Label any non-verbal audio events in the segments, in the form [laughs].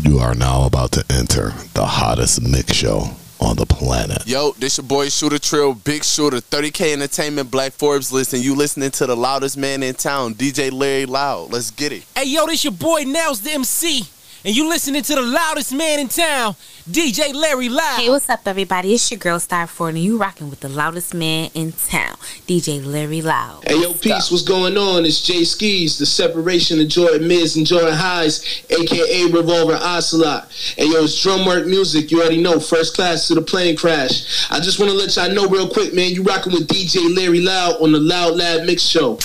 You are now about to enter the hottest mix show on the planet. Yo, this your boy Shooter Trill, Big Shooter, 30K Entertainment, Black Forbes list, and you listening to the loudest man in town, DJ Larry Loud. Let's get it. Hey, yo, this your boy Nels the MC, and you listening to the loudest man in town, DJ Larry Loud. Hey, what's up, everybody? It's your girl Star Ford, and you rocking with the loudest man in town, DJ Larry Loud. Hey, yo, peace, what's going on? It's Jay Skis, the separation of Jordan Miz and Jordan Highs, aka Revolver Ocelot. Hey, yo, it's drumwork music. You already know, first class to the plane crash. I just want to let y'all know real quick, man, you rocking with DJ Larry Loud on the Loud Lab Mix Show.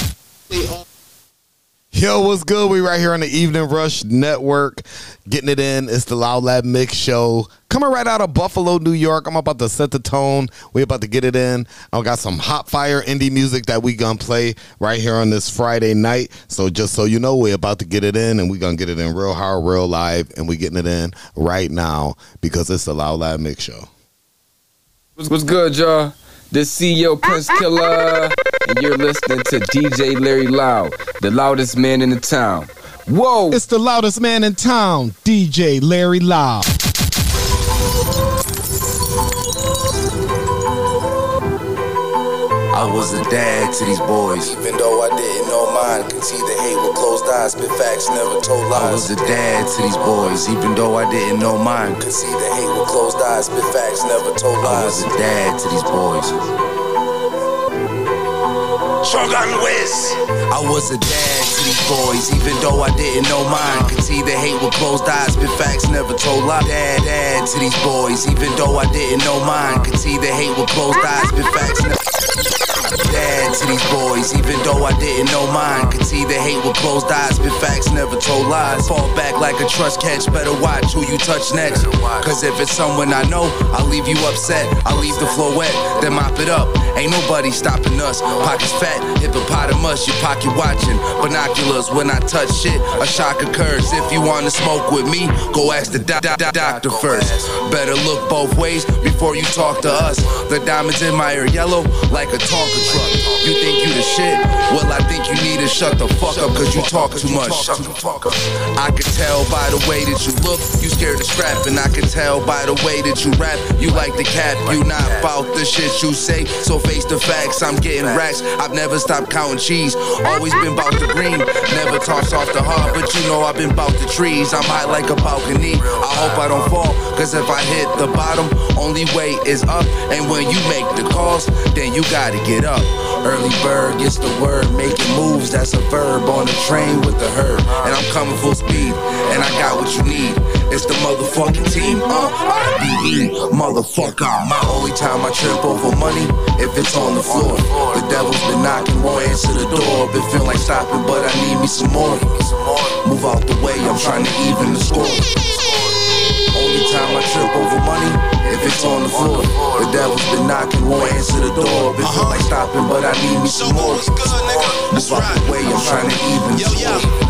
Yo, what's good? We right here on the Evening Rush Network, getting it in. It's the Loud Lab Mix Show. Coming right out of Buffalo, New York. I'm about to set the tone. We about to get it in. I got some hot fire indie music that we gonna play right here on this Friday night. So just so you know, we about to get it in, and we gonna get it in real hard, real live, and we getting it in right now because it's the Loud Lab Mix Show. What's, what's good, y'all? This CEO Prince Killer, and you're listening to DJ Larry Loud, the loudest man in the town. Whoa! It's the loudest man in town, DJ Larry Loud. I was a dad to these boys. Even though I didn't know mine, could see the hate with closed eyes, spit facts, never told lies. I was a dad to these boys. Even though I didn't know mine, could see the hate with closed eyes, spit facts, never told lies. I was a dad to these boys. Shogun Wiz. I was a dad to these boys, even though I didn't know mine. Could see the hate with closed eyes, spit facts, never told lies. Dad, dad to these boys, even though I didn't know mine. Could see the hate with closed eyes, spit facts, never Dad to these boys, even though I didn't know mine. Could see the hate with closed eyes, spit facts, never told lies. Fall back like a trust catch, better watch who you touch next. Cause if it's someone I know, I'll leave you upset. I'll leave the floor wet, then mop it up. Ain't nobody stopping us. Pockets fat, hippopotamus, your pocket watching. Binoculars when I touch shit, a shock occurs. If you wanna smoke with me, go ask the doc- doc- doc- doctor first. Better look both ways before you talk to us. The diamonds in my ear yellow like a Tonka truck. You think you the shit? Well, I think you need to shut the fuck up cause you talk too much. I can tell by the way that you look, you scared to scrap. And I can tell by the way that you rap, you like the cap. You not about the shit you say, so face the facts. I'm getting racks. I've never stopped counting cheese. Always been about the green, never toss off the heart. But you know I've been about the trees. I'm high like a balcony. I hope I don't fall, cause if I hit the bottom, only way is up. And when you make the calls, then you gotta get up. Early bird gets the word, making moves, that's a verb on the train with the herd. And I'm coming full speed, and I got what you need. It's the motherfucking team, uh, IBE, motherfucker. My only time I trip over money, if it's on the floor. The devil's been knocking, won't answer the door. Been feeling like stopping, but I need me some more. Move out the way, I'm trying to even the score. Only time I trip over money, if it's on the floor. The devil's been knocking, won't answer the door. Been uh-huh. feel like stopping, but I need me some more. Out the way, I'm trying to even Yo, yo.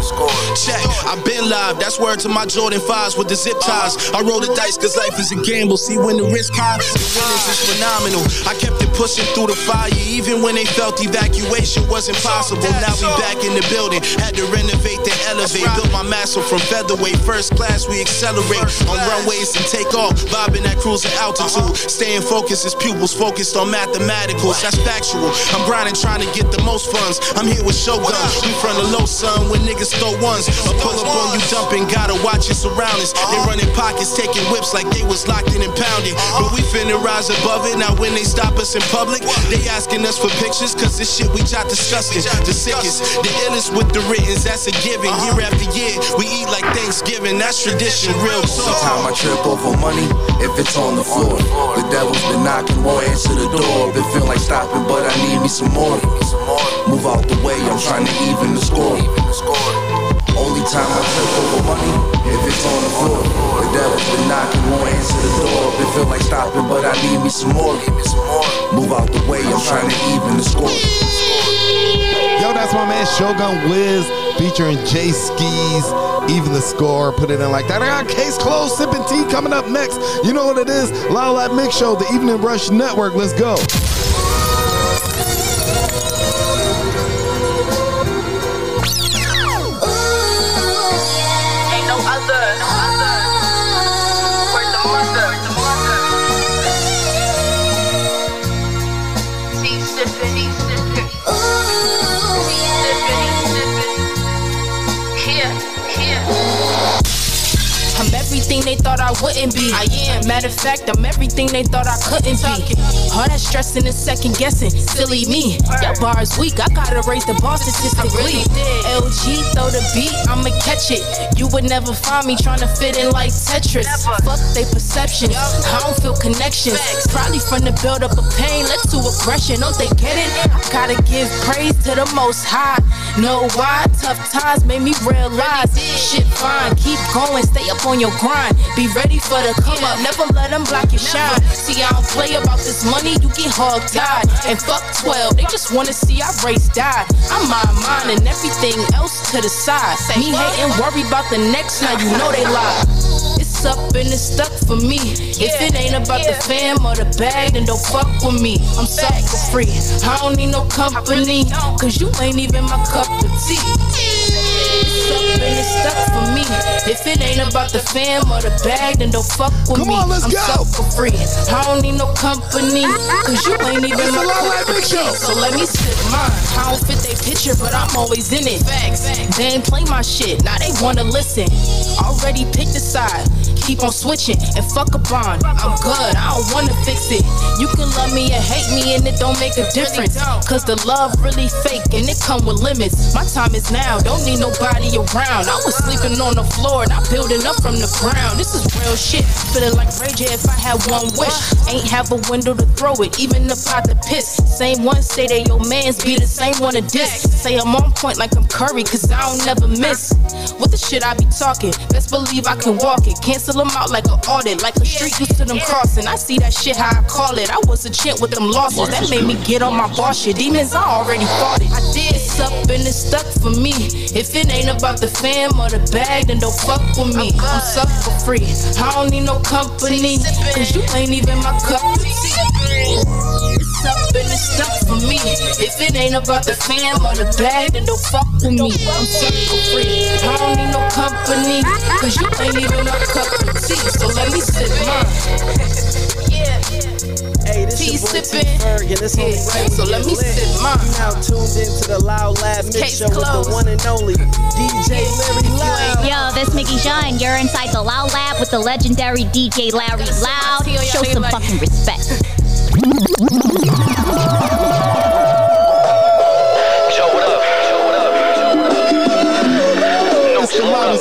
Check, I've been live. That's word to my Jordan 5s with the zip uh-huh. ties. I roll the dice cause life is a gamble. See, when the risk high, the winnings is phenomenal. I kept it pushing through the fire, even when they felt evacuation wasn't possible. Now we back in the building. Had to renovate the elevate. Built my master from featherweight. First class, we accelerate on runways and take off. Vibing at cruising altitude. Staying focused as pupils focused on mathematicals. That's factual. I'm grinding, trying to get the most funds. I'm here with Shogun. We from the low sun when niggas throw ones. I pull up on you dumping, gotta watch your surroundings. They running pockets, taking whips like they was locked in and pounded. But we finna rise above it. Now when they stop us in public, they asking us for pictures, cause this shit we jot disgusting. The sickest, the illest with the writtens, that's a given. Year after year, we eat like Thanksgiving, that's tradition, real talk. I trip over money, if it's on the floor. The devil's been knocking, won't answer the door. Been feeling like stopping, but I need me some more. Move out the way, I'm trying to even the score. Only time I trip over money, if it's on the floor. The devil's been knocking, won't answer the door. Been feeling like stopping, but I need me some more. Move out the way, I'm trying to even the score. Yo, that's my man Shogun Wiz featuring Jay Skis. Even the score, put it in like that. I got case closed, sipping tea coming up next. You know what it is? Loud Lab Mix Show, the Evening Rush Network. Let's go. I wouldn't be. I am. Matter of fact, I'm everything they thought I couldn't be. All that stressing and second guessing, silly me. Your bars weak, I gotta raise the bar statistically. LG throw the beat, I'ma catch it. You would never find me trying to fit in like Tetris. Fuck they perceptions, I don't feel connections. Probably from the build up of pain led to aggression. Don't they get it? I gotta give praise to the most high. Know why? Tough times made me realize shit fine. Keep going, stay up on your grind. Be ready for the come up, never let them block your shine. See, I don't play about this money, you get hog tied. And fuck 12, they just wanna see our race die. I'm my mind and everything else to the side. Me hating, worry about the next, now you know they lie. It's up and it's stuck for me. If it ain't about the fam or the bag, then don't fuck with me. I'm sucker free. I don't need no company, cause you ain't even my cup of tea. It's up and it's stuck for me. If it ain't about the fam or the bag, then don't fuck with Come me. on, let's I'm go. sucker free. I don't need no company, cause you ain't even It's my a Loud cup of tea. So let me sip mine. I don't fit their picture, but I'm always in it. Facts. They ain't play my shit, now they wanna listen. Already picked a side. Keep on switching and fuck a bond. I'm good, I don't wanna fix it. You can love me and hate me, and it don't make a difference. Cause the love really fake and it come with limits. My time is now, don't need nobody around. I was sleeping on the floor, and I'm building up from the ground. This is real shit. Feeling like Ray J if I had one wish. Ain't have a window to throw it, even if I the piss. Same one say that your mans be the same one to diss. Say I'm on point like I'm Curry, cause I don't never miss. What the shit I be talking? Best believe I can walk it. Cancel them out like an audit, like a street used to them crossing. I see that shit how I call it. I was a chint with them losses. That made me get on my boss shit. Demons, I already fought it. I did up and it's stuck for me. If it ain't about the fam or the bag, then don't fuck with me. I'm sucker free. I don't need no company, cause you ain't even my cup of tea. It's up and stuck for me. If it ain't about the fam or the bag, then don't fuck with me. I'm sucker free. I don't need no company, cause you ain't even my cup of tea. So let me sip mine. Yeah. Hey, this Tea your boy sipping. T Ferg, and it's only Yeah, right so let get me lit. sip mine. You now tuned into the Loud Lab Mix Case Show with the one and only DJ Larry Loud. Yo, this Mickey Jean. You're inside the Loud Lab with the legendary DJ Larry Loud. Show some fucking respect. [laughs]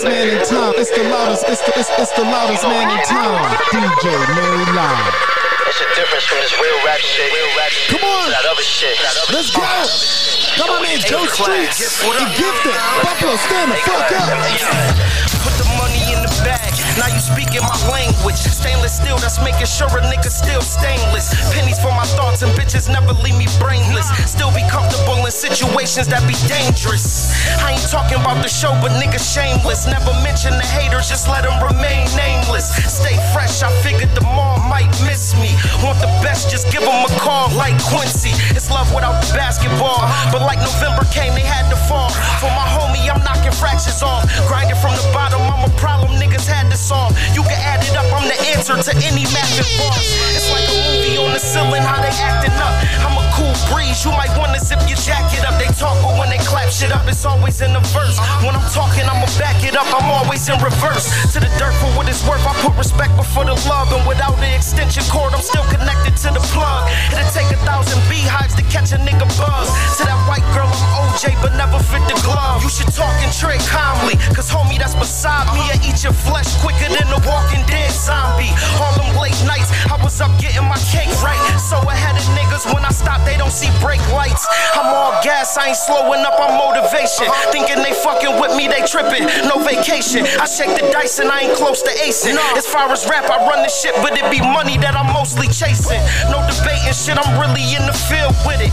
loudest man in town. It's the loudest. It's the it's, it's the loudest man in town. DJ Larry Loud. It's a difference from this real rap shit. Real rap shit. Come on. That other shit. That other Let's shit. go. Come on, man. Joe Streets. The gifted. Buffalo, stand the fuck up. Put the money in the bag. Now you speaking my language. Stainless steel, that's making sure a nigga still stainless. Pennies for my thoughts and bitches never leave me brainless. Still be comfortable in situations that be dangerous. I ain't talking about the show, but nigga shameless. Never mention the haters, just let them remain nameless. Stay fresh, I figured the mall might miss me. Want the best, just give them a call like Quincy. It's love without the basketball. But like November came, they had to fall. For my homie, I'm knocking fractures off. Grinding from the bottom, I'm a problem niggas had to solve. You can add it up, I'm the answer to any math and bars. It's like a movie on the ceiling, how they acting up. I'm a cool breeze, you might wanna zip your jacket up. They talk, but when they clap shit up, it's always in the verse. When I'm talking, I'ma back it up, I'm always in reverse. To the dirt for what it's worth, I put respect before the love. And without the extension cord, I'm still connected to the plug. It'll take a thousand beehives to catch a nigga buzz. To that white girl, I'm OJ, but never fit the glove. You should talk and trick calmly, cause homie, that's beside me. I eat your flesh quicker than a walking dead zombie. All them late nights, I was up getting my cake right. So ahead of niggas, when I stop, they don't see brake lights. I'm all gas, I ain't slowing up on motivation. Thinking they fucking with me, they tripping. No vacation. I shake the dice and I ain't close to acing. As far as rap, I run the shit, but it be money that I'm mostly chasing. No debating shit, I'm really in the field with it.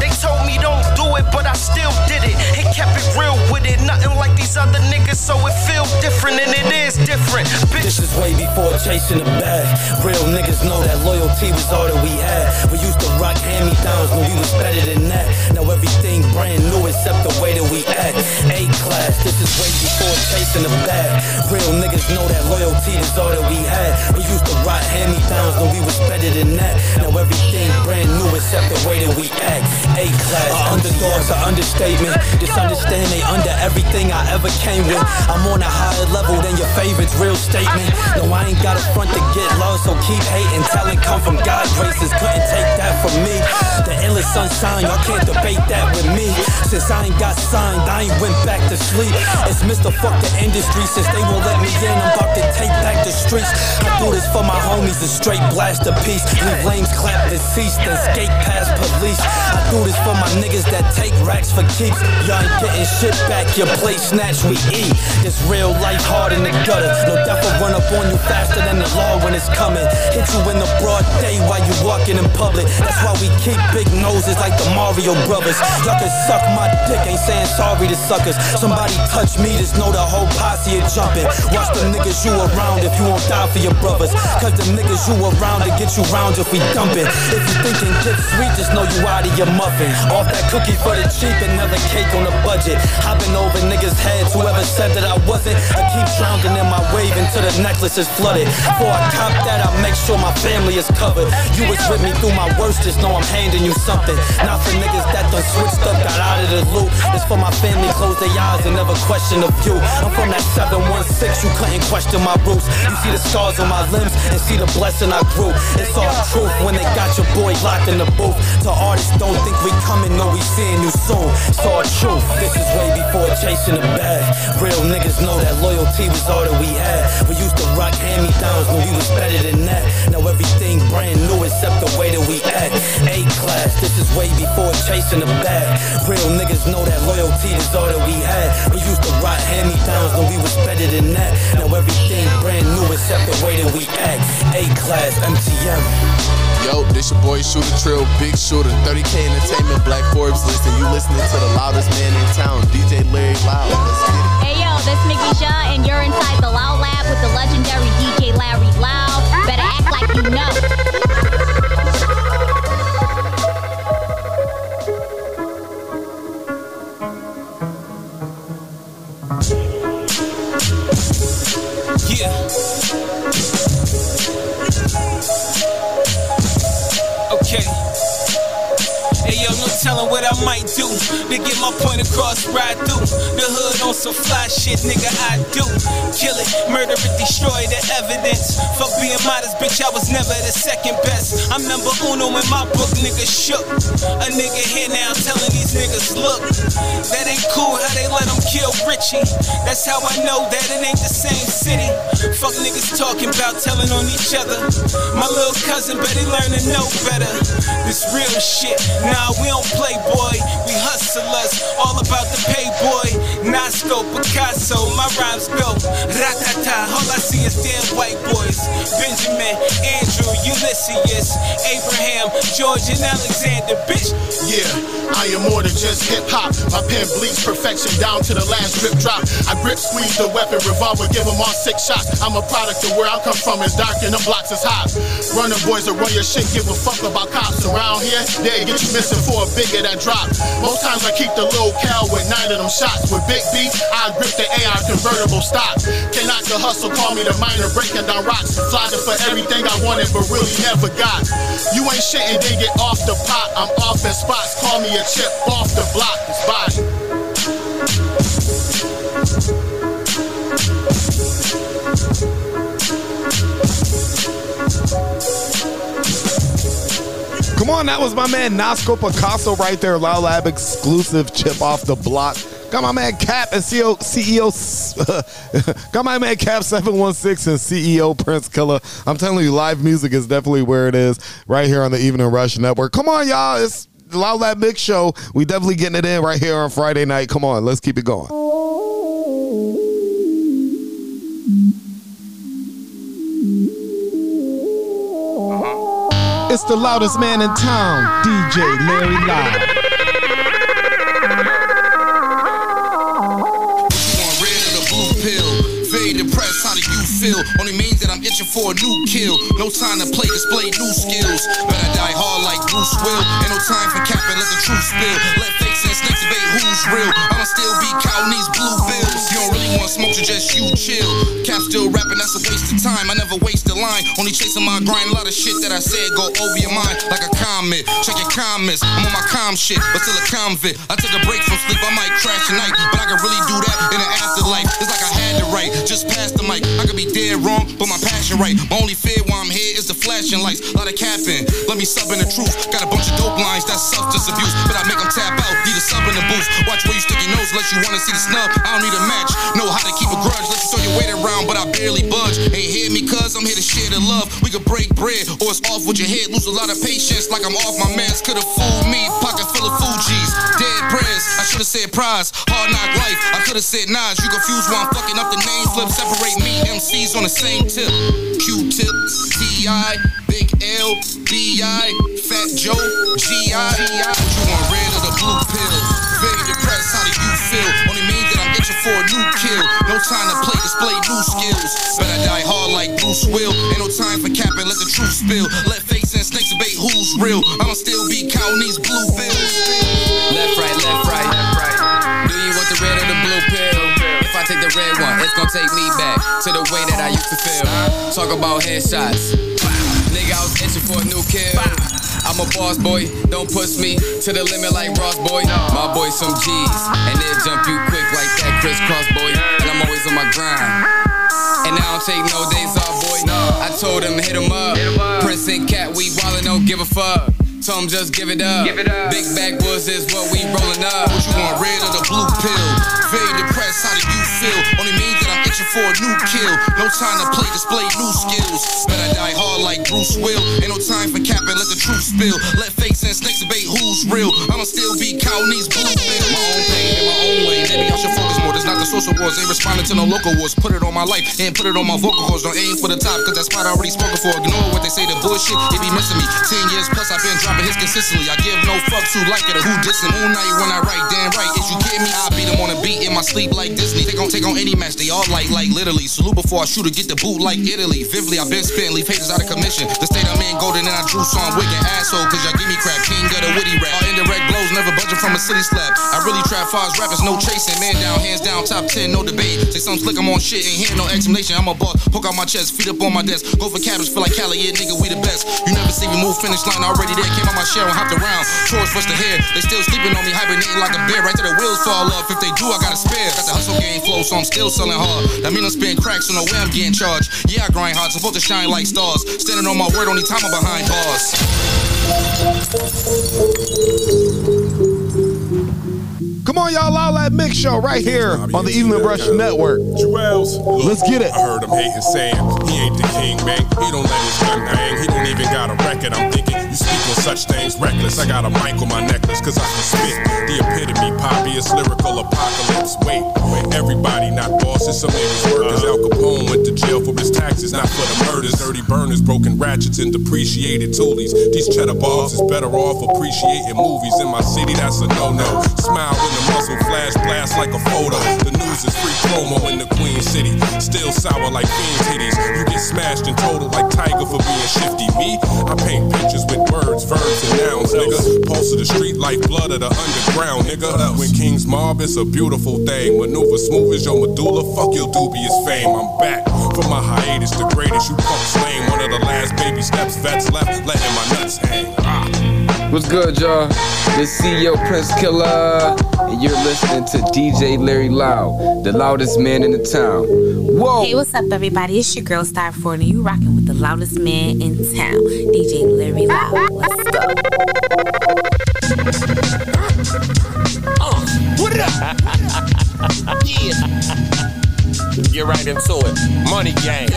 They told me don't do it, but I still did it. It kept it real with it. Nothing like these other niggas, so it feel different, and it is different. Bitch, This is way before chasing the bag. Real niggas know that loyalty was all that we had. We used to rock hand-me-downs when we was better than that. Now everything brand new except the way that we act. A class, this is way before chasing the bag. Real niggas know that loyalty is all that we had. We used to rock hand-me-downs when we was better than that. Now everything brand new except the way that we act. A class, uh-huh. Underdogs are understatement. Just understand they under everything I ever came with. I'm on a higher level than your favorites, real statement. No, I ain't got a front to get love, so keep hating. Talent come from God graces, couldn't take that from me. The endless sunshine, y'all can't debate that with me. Since I ain't got signed, I ain't went back to sleep. It's Mr. Fuck the industry, since they won't let me in, I'm about to take back the streets. I do this for my homies, a straight blast of peace. Leave lames clap deceased, then skate past police. I do this for my niggas that take racks for keeps. Y'all ain't getting shit back, your plate snatch, we eat. This real life hard in the gutter. No death will run up on you faster than the law when it's coming. Hit you in the broad day while you walking in public. That's why we keep big noses like the Mario brothers. Y'all can suck my dick, ain't saying sorry to suckers. Somebody touch me, just know the whole posse is jumping. Watch the niggas you around if you won't die for your brothers. Cause the niggas you around to get you round if we dumping. If you thinking get sweet, just know you out of your muffin. Off that cookie for the cheap, another cake on the budget. Hopping over niggas' heads, whoever said that I wasn't. I keep drowning in my wave until the necklace is flooded. Before I cop that, I make sure my family is covered. You was with me through my worstest, know I'm handing you something. Not for niggas that done switched up, got out of the loop. It's for my family, close their eyes and never question the view. I'm from that 716, you couldn't question my roots. You see the scars on my limbs and see the blessing I grew. It's all truth when they got your boy locked in the booth. To artists, don't think we coming, no, we seeing you soon. It's all truth. This is way before chasing the bag. Real niggas know that loyalty was all that we had. We used to rock hand me downs, knew we was better than that. Now everything brand new except the way that we act. A class, this is way before chasing the bag. Real niggas know that loyalty is all that we had. We used to rock hand me downs, knew we was better than that. Now everything brand new except the way that we act. A class, MTM. Yo, this your boy Shooter Trill, Big Shooter, 30K Entertainment, Black Forbes listen. You listening to the loudest man in town, DJ Larry Loud. Hey yo, this Mickey Shaw, and you're inside the Loud Lab with the legendary DJ Larry Loud. Better act like you know. I might do to get my point across right through the hood on some fly shit, nigga. I do kill it, murder it, destroy the evidence. Fuck being modest, bitch. I was never the second best. I'm number uno in my book, nigga. Shook a nigga here now telling these niggas, look, that ain't cool how they let them kill Richie. That's how I know that it ain't the same city. Fuck niggas talking about telling on each other. My little cousin, bet he learn to know better. This real shit. Nah, we don't play, boy. We hustlers, all about the pay, boy. Nasco, Picasso, my rhymes go. Ratata, all I see is damn white boys. Benjamin, Andrew, Ulysses, Abraham, George, and Alexander, bitch. Yeah, I am more than just hip hop. My pen bleeds perfection down to the last drip drop. I grip, squeeze the weapon, revolver, give them all six shots. I'm a product of where I come from. It's dark and the blocks is hot. Running boys will run your shit, give a fuck about cops around here. They get you missing for a bigger drop. Most times I keep the little cow with nine of them shots. With big beats, I grip the AR convertible stock. Can't knock the hustle, call me the miner, breaking down rocks. Flogging for everything I wanted, but really never got. You ain't shit and then get off the pot. I'm off in spots, call me a chip off the block. It's body. Come on, that was my man Nasco Picasso right there. Loud Lab exclusive chip off the block. Got my man Cap and CEO, CEO [laughs] got my man Cap 716 and CEO Prince Killer. I'm telling you, live music is definitely where it is right here on the Evening Rush Network. Come on, y'all. It's Loud Lab Mix Show. We definitely getting it in right here on Friday night. Come on, let's keep it going. It's the loudest man in town, DJ Larry Live. feel? Only means that I'm itching for a new kill. No time to play, display new skills. Better die hard like Bruce Will. Ain't no time for capping, let the truth spill. Let who's real. I'ma still be counting these blue bills. You don't really want smoke, so just you chill. Cap still rapping, that's a waste of time. I never waste a line, only chasing my grind. A lot of shit that I said go over your mind like a comment. Check your comments, I'm on my calm shit, but still a convict. I took a break from sleep, I might crash tonight, but I can really do that in the afterlife. It's like I had to write, just pass the mic. I could be dead wrong, but my passion right. My only fear while I'm here is the flashing lights. A lot of capping, let me sub in the truth. Got a bunch of dope lines, that's substance abuse, but I make them tap out. You wanna see the snub. I don't need a match, know how to keep a grudge. Let you throw your weight around, but I barely budge. Ain't hear me, cuz I'm here to share the love. We could break bread, or it's off with your head. Lose a lot of patience, like I'm off my meds. Could've fooled me, pocket full of Fuji's. Dead prayers, I should've said prize. Hard knock life, I could've said Nas. You confused while I'm fucking up the name flip. Separate me, MCs on the same tip. Q-tip, T.I., Big L, B.I., Fat Joe, G.I. What you want, red or the blue pill? Very depressed, how do you feel? Only means that I'm itching for a new kill. No time to play, display new skills. Better die hard like Bruce Will. Ain't no time for capping, let the truth spill. Let fakes and snakes debate who's real. I'ma still be counting these blue bills. Left, right, left, right. Do you want the red or the blue pill? If I take the red one, it's gonna take me back to the way that I used to feel. Talk about headshots. Nigga, I was itching for a new kill. I'm a boss boy, don't push me to the limit like Ross boy. My boy some G's, and they'll jump you quick like that crisscross boy. And I'm always on my grind. And I don't take no days off, boy. I told him hit him up. Prince and Cat, we wildin', don't give a fuck. Told him just give it up. Give it up. Big backwoods is what we rollin' up. What you want, red or the blue pill? Very depressed, how do you feel? Only means that I'm itching for a new kill. No time to play, display new skills. Better die hard like Bruce Will. Ain't no time for capping, let the truth spill. Let fakes and snakes debate who's real. I'ma still be counting these blue bills. My own pain in my own lane. Maybe I should focus more. There's not the social wars. Ain't responding to no local wars. Put it on my life and put it on my vocal cords. Don't aim for the top, cause that spot I already spoken for. Ignore what they say, the bullshit, it be missing me. Ten years plus, I've been dropping hits consistently. I give no fucks who like it or who dissing. Moon night when I write, damn right. If you get me, I beat them on a beat in my sleep like Disney. They gon' take on any match, they all like, like literally. Salute before I shoot or get the boot like Italy. Vividly, I've been spitting, leave haters out of commission. The state I'm in, golden, and I drew song wicked asshole, cause y'all give me crap. King of the witty rap. All indirect never budging from a city slap. I really trap fars, rappers, no chasing. Man down, hands down, top 10, no debate. Say something slick, I'm on shit, ain't hearing no explanation. I'm a boss, poke out my chest, feet up on my desk. Go for cabbage, feel like Cali, yeah, nigga, we the best. You never see me move, finish line already there. Came out my shell and hopped around. Chores fresh the hair. They still sleeping on me, hibernating like a bear. Right to the wheels fall off. If they do, I got a spare. Got the hustle game flow, so I'm still selling hard. That mean I'm spitting cracks, so no way I'm getting charged. Yeah, I grind hard, supposed to shine like stars. Standing on my word, only time I'm behind bars. Come on, y'all, Loud Lab Mix Show right here on the Evening Rush Network. Jewels. Let's get it. I heard him hating, saying he ain't the king, man. He don't let his gun hang. He don't even got a record. I'm thinking on such things reckless. I got a mic on my necklace, cause I can spit. The epitome, poppy, it's lyrical apocalypse. Wait, everybody not bosses. Some niggas work, cause Al Capone went to jail for his taxes, not for the murders. Dirty burners, broken ratchets, and depreciated toolies. These cheddar balls is better off appreciating movies. In my city, that's a no-no. Smile when the muzzle flash blast like a photo. The news is free promo in the Queen City. Still sour like fiend titties. You get smashed and total like Tiger for being shifty. Me, I paint pictures with words, verbs, and nouns, nigga. Pulse of the street like blood of the underground, nigga. When King's mob, it's a beautiful thing. Maneuver smooth as your medulla. Fuck your dubious fame. I'm back from my hiatus, the greatest. You punks lame. One of the last baby steps vets left, letting my nuts hang. Ah. What's good, y'all? This CEO Prince Killer, and you're listening to DJ Larry Loud, the loudest man in the town. Whoa! Hey, what's up, everybody? It's your girl Star Ford, and you rocking with the loudest man in town, DJ Larry Loud. Let's go. Uh, what it up? [laughs] yeah. Get right into it. Money gang.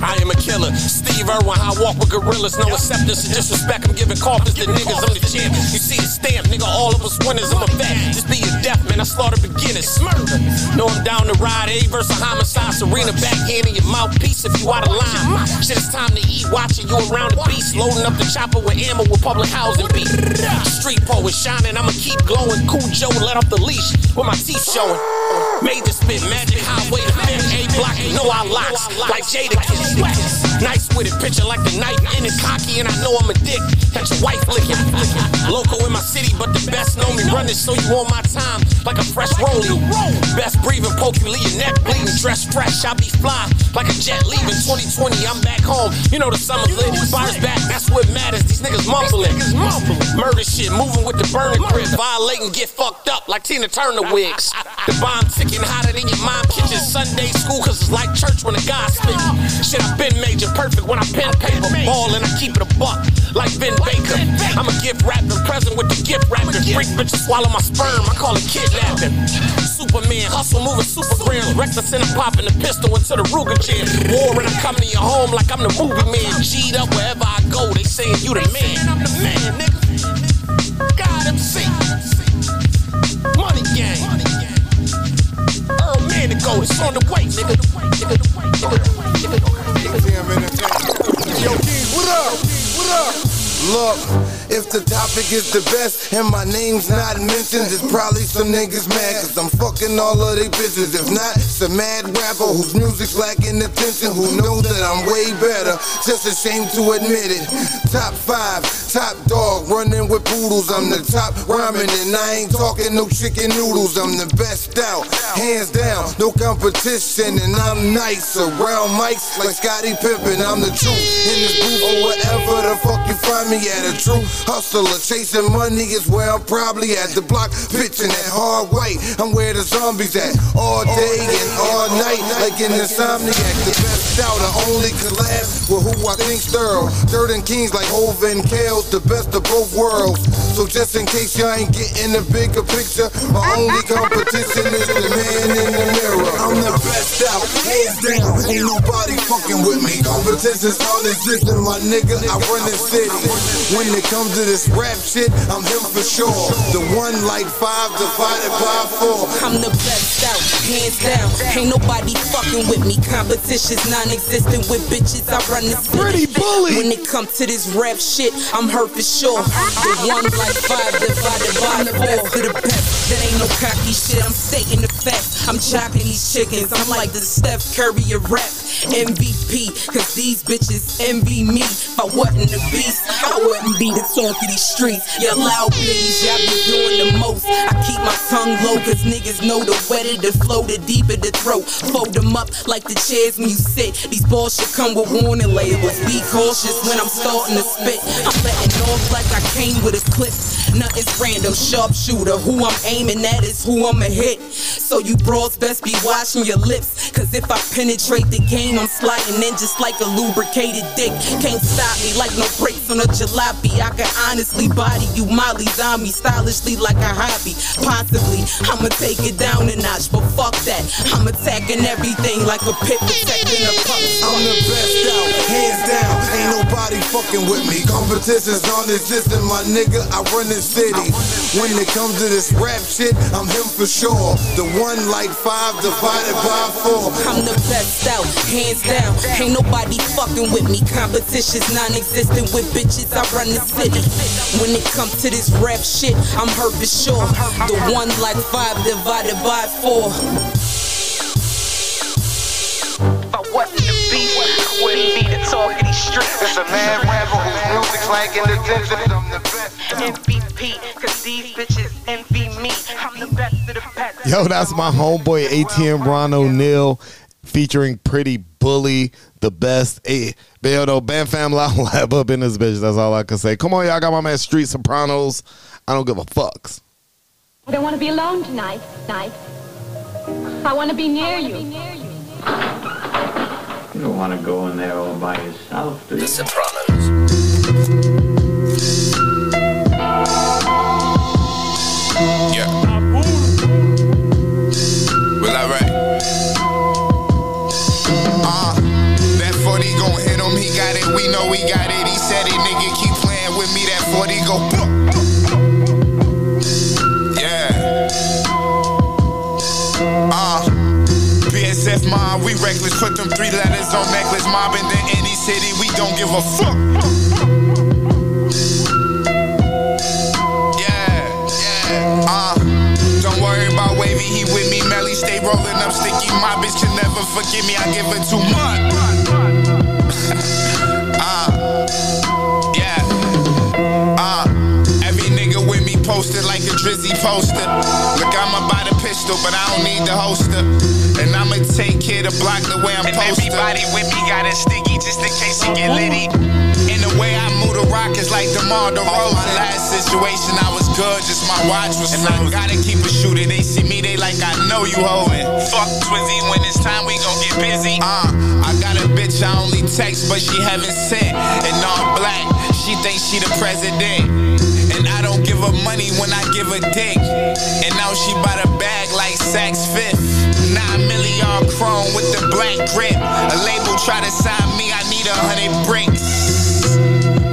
I am a killer. Steve Irwin, I walk with gorillas. No acceptance and disrespect. I'm giving coffins to niggas. I'm the champ. You see the stamp, nigga. All of us winners. I'm a vet. Just be a deaf man. I slaughter beginners. Murder. Know I'm down to ride. A versus homicide. Serena backhand in your mouthpiece if you out of line. Shit, it's time to eat. Watching you around the beast. Loading up the chopper with ammo with public housing beat. Street poet shining. I'ma keep glowing. Cool Joe let off the leash with my teeth showing. Major spit magic highway to fifth A block. You know I locks like Jadakiss. Nice with it, picture like the knife in it, cocky, and I know I'm a dick. That your wife licking. Local in my city, but the best know me. Run this so you on my time, like a fresh rollie. Best breathing, poke you, leave your neck bleeding. Dress fresh, I be fly, like a jet leaving. 2020, I'm back home. You know the summer lit. Fires back, that's what matters. These niggas mumbling. Murder shit, moving with the burner grip. Violating, get fucked up like Tina Turner wigs. [laughs] The bomb ticking hotter than your mom kitchen. Sunday school, cause it's like church when the God spit. Shit, I've been major perfect when I pen paper. Ball and I keep it a buck, like Ben Baker. I'm a gift wrapping present with the gift wrapping. Freak bitches swallow my sperm, I call it kidnapping. Superman, hustle moving supergrams. Reckless and I'm popping the pistol into the Ruger jam. War and I come to your home like I'm the movie man. G'd up wherever I go, they saying you the man. I'm the man, nigga. God MC. Money gang. Go, it's on the way, nigga. Nigga, nigga, nigga. Yo, King, what up? What up? Look, if the topic is the best and my name's not mentioned, it's probably some niggas mad cause I'm fucking all of they bitches. If not, it's a mad rapper whose music's lacking attention, who knows that I'm way better. Just ashamed to admit it. Top five, top dog, running with poodles. I'm the top rhyming and I ain't talking no chicken noodles. I'm the best out, hands down, no competition. And I'm nice around mics like Scottie Pippen. I'm the truth in this booth or whatever the fuck you find me at. A true hustler chasing money is where I'm probably at. The block pitching that hard white. I'm where the zombies at all day and all night, like in Insomniac. The best out, I only collab with who I think's thorough. Third and Kings like Hov and Kells, the best of both worlds. So just in case y'all ain't getting a bigger picture, my only competition is the man in the mirror. I'm the best out, hands down. Ain't nobody fucking with me. Competition's non-existent, my nigga. I run the city. When it comes to this rap shit, I'm him for sure. The one like five divided by four. I'm the best out, hands down. Ain't nobody fucking with me. Competition's non-existent with bitches. I run city. Pretty bully. When it comes to this rap shit, I'm hurt for sure. The one like five divided by the best of the best. That ain't no cocky shit. I'm stating the facts. I'm chopping these chickens. I'm like the Steph Curry of rap. MVP, cause these bitches envy me. If I wasn't the beast, I wouldn't be the talk of these streets. Yeah, loud please, y'all be doing the most. I keep my tongue low, cause niggas know the wetter the flow, the deeper the throat. Fold them up like the chairs when you sit. These balls should come with warning labels. Be cautious when I'm starting to spit. I'm letting off like I came with a clip. Nothing's random, sharpshooter. Who I'm aiming at is who I'ma hit. So you broads best be washing your lips. Cause if I penetrate the game, I'm sliding in just like a lubricated dick. Can't stop me like no brakes on a jalopy. I can honestly body you, Molly zombie, stylishly like a hobby. Possibly, I'ma take it down a notch, but fuck that. I'm attacking everything like a pit protecting a. I'm the best out, hands down. Ain't nobody fucking with me. Competition's non-existent, my nigga. I run the city. When it comes to this rap shit, I'm him for sure. The one like five divided by four. I'm the best out, hands down. Ain't nobody fucking with me. Competition's non-existent with bitches. I run the city. When it comes to this rap shit, I'm hurt for sure. The one like five divided by four. Wasn't the beast, I wouldn't be the talk of these streets. It's a mad rapper whose music's lacking attention. I'm the best. MVP, cause these bitches envy me. I'm the best of the best. Yo, that's my homeboy ATM Ron O'Neal featuring Pretty Bully, the best. Hey, but yo, though, Bam Fam Loud Lab up in this bitch. That's all I can say. Come on, y'all got my man Street Sopranos. I don't give a fucks. I don't want to be alone tonight. Night. I want to be near you. You don't want to go in there all by yourself, do you? The Sopranos. Yeah. Well, alright. Uh, that 40 gon' hit him, he got it, we know he got it. He said it, nigga, keep playing with me, that 40 go boom. Yeah. Uh, Smith mob. We reckless, put them three letters on necklace. Mob in any city, we don't give a fuck. Yeah, yeah, uh. Don't worry about Wavy, he with me. Melly stay rolling up sticky. My bitch can never forgive me, I give her too much. [laughs] uh, yeah, uh. Twizzy poster. Look, I'ma buy the pistol, but I don't need the holster. And I'ma take care to block the way I'm And posted. everybody with me got a sticky just in case it get litty. And the way I move the rock is like DeMar DeRozan. My last situation, I was good, just my watch was And I gotta keep a shooter. They see me, they like, I know you holding. Fuck Twizzy, when it's time we gon' get busy. Uh, I got a bitch I only text, but she haven't sent. And all black, she thinks she the president. Her money when I give her dick. And now she bought a bag like Saks Fifth. Nine million chrome with the black grip. A label try to sign me, I need a hundred bricks.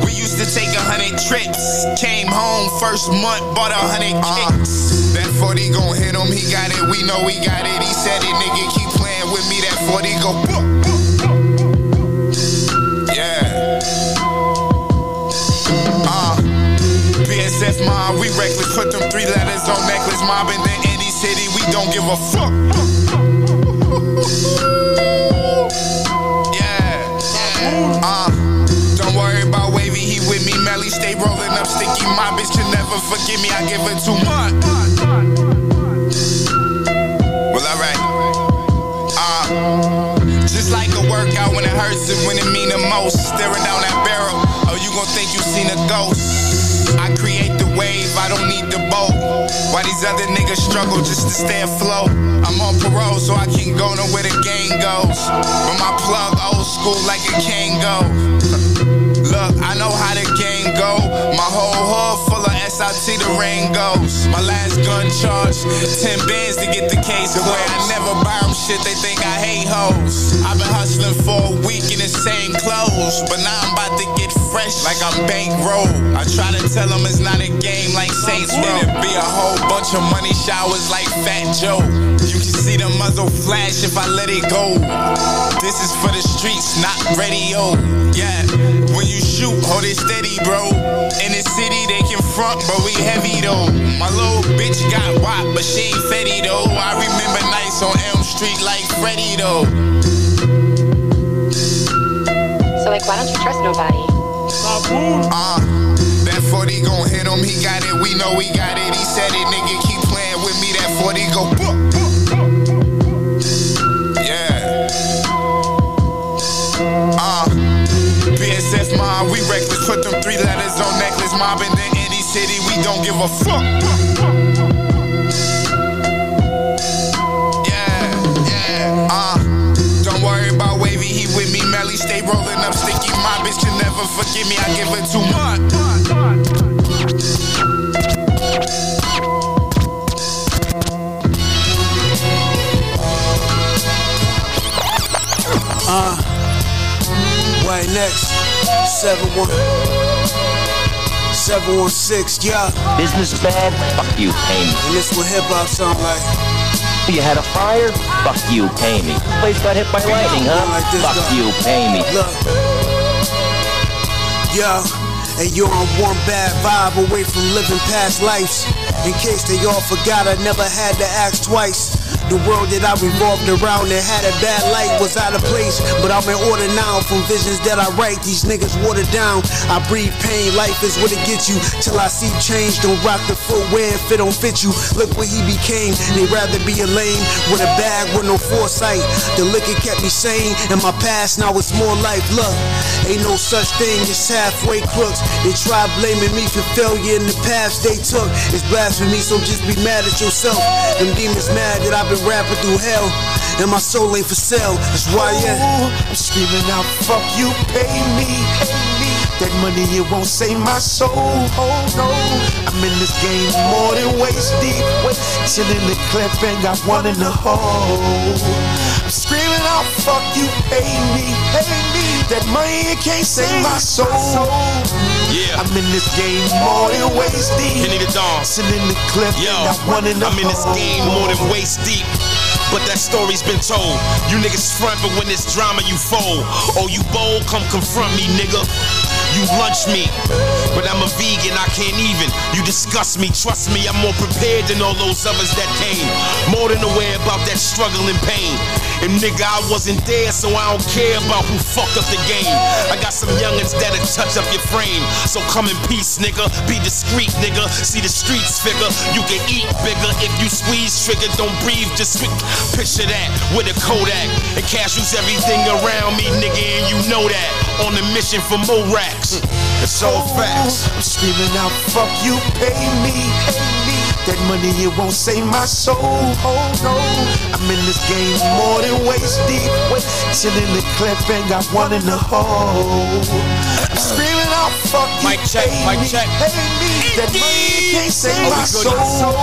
We used to take a hundred trips. Came home first month, bought a hundred uh-huh. kicks. that 40 gon' hit him, he got it, we know he got it. He said it, nigga, keep playing with me, that 40 go. Yeah. PSF mob, we reckless. Put them three letters on necklace. Mob in indie city, we don't give a fuck. Yeah, yeah. Uh, don't worry about wavy, he with me. Melly stay rolling up sticky. My bitch can never forgive me, I give her too much. Well, alright. Uh, just like a workout when it hurts and when it mean the most. Staring down that barrel, oh, you gon' think you seen a ghost. I create the wave, I don't need the boat. Why these other niggas struggle just to stay afloat? I'm on parole, so I can't go nowhere the game goes. But my plug old school like a Kangol. [laughs] Look, I know how the game go. My whole hood full of SIT, the rain goes. My last gun charge, 10 bands to get the case away. I never buy them shit, they think I hate hoes. I've been hustling for a week in the same clothes, but now I'm about to get fresh like I'm bankroll. I try to tell them it's not a game like Saints Row. It'd be a whole bunch of money showers like Fat Joe. You can see the muzzle flash if I let it go. This is for the streets, not radio. Yeah, when you shoot, hold it steady, bro. In the city, they can front, but we heavy though. My little bitch got wop, but she ain't fetty though. I remember nights on Elm Street like Freddy though. So, like, why don't you trust nobody? Uh, that 40 gon' hit him, he got it, we know we got it. He said it, nigga, keep playing with me, that 40 go boop. Yeah. Put them three letters on necklace. Mob in indie city, we don't give a fuck. Yeah, yeah, uh. Don't worry about wavy, he with me. Melly stay rolling up sticky. My bitch can never forgive me, I give her too much. Uh, right next, 71, 716, yeah. Business bad? Fuck you, pay me. And this what hip hop sound like. You had a fire? Fuck you, pay me. Place got hit by lightning, huh? Like this, Fuck though. you, pay me. Look. Yo, and you're on one bad vibe away from living past lives. In case they all forgot, I never had to ask twice. The world that I revolved around and had a bad light was out of place. But I'm in order now from visions that I write. These niggas watered down. I breathe pain, life is what it gets you. Till I see change, don't rock the footwear if it don't fit you. Look what he became. They'd rather be a lame with a bag with no foresight. The liquor kept me sane, and my past now it's more life. Look, ain't no such thing as halfway crooks. They try blaming me for failure in the paths they took. It's blasphemy, so just be mad at yourself. Them demons mad that I've been rapping through hell, and my soul ain't for sale. That's why, yeah. I'm screaming out, fuck you, pay me, pay me. That money, it won't save my soul. Oh no, I'm in this game more than waist deep. Chillin' the clip and got one in the hole. I'm screaming out, fuck you, pay me, pay me. That money, it can't save my soul. Yeah. I'm in this game more than waist deep. Henny the Dawn. Chillin' the clip Yo, and in the I'm in this game more than waist deep. But that story's been told. You niggas front, but when it's drama, you fold. Oh, you bold, come confront me, nigga. You lunch me, But I'm a vegan, I can't even. You disgust me, trust me, I'm more prepared than all those others that came. More than aware about that struggle and pain. And nigga, I wasn't there, so I don't care about who fucked up the game. I got some youngins that'll touch up your frame. So come in peace, nigga. Be discreet, nigga. See the streets figure. You can eat bigger if you squeeze trigger. Don't breathe, just sweet. Picture that with a Kodak. And cash use everything around me, nigga, and you know that. On a mission for more racks. It's all facts. I'm screaming out, fuck you, pay me, pay me. That money, it won't save my soul. Oh no, I'm in this game more than waist deep. Chillin' the clip and got one in the hole. I'm screaming out, fuck you, Mic check, pay mic me, check. pay me. That money it can't save my soul.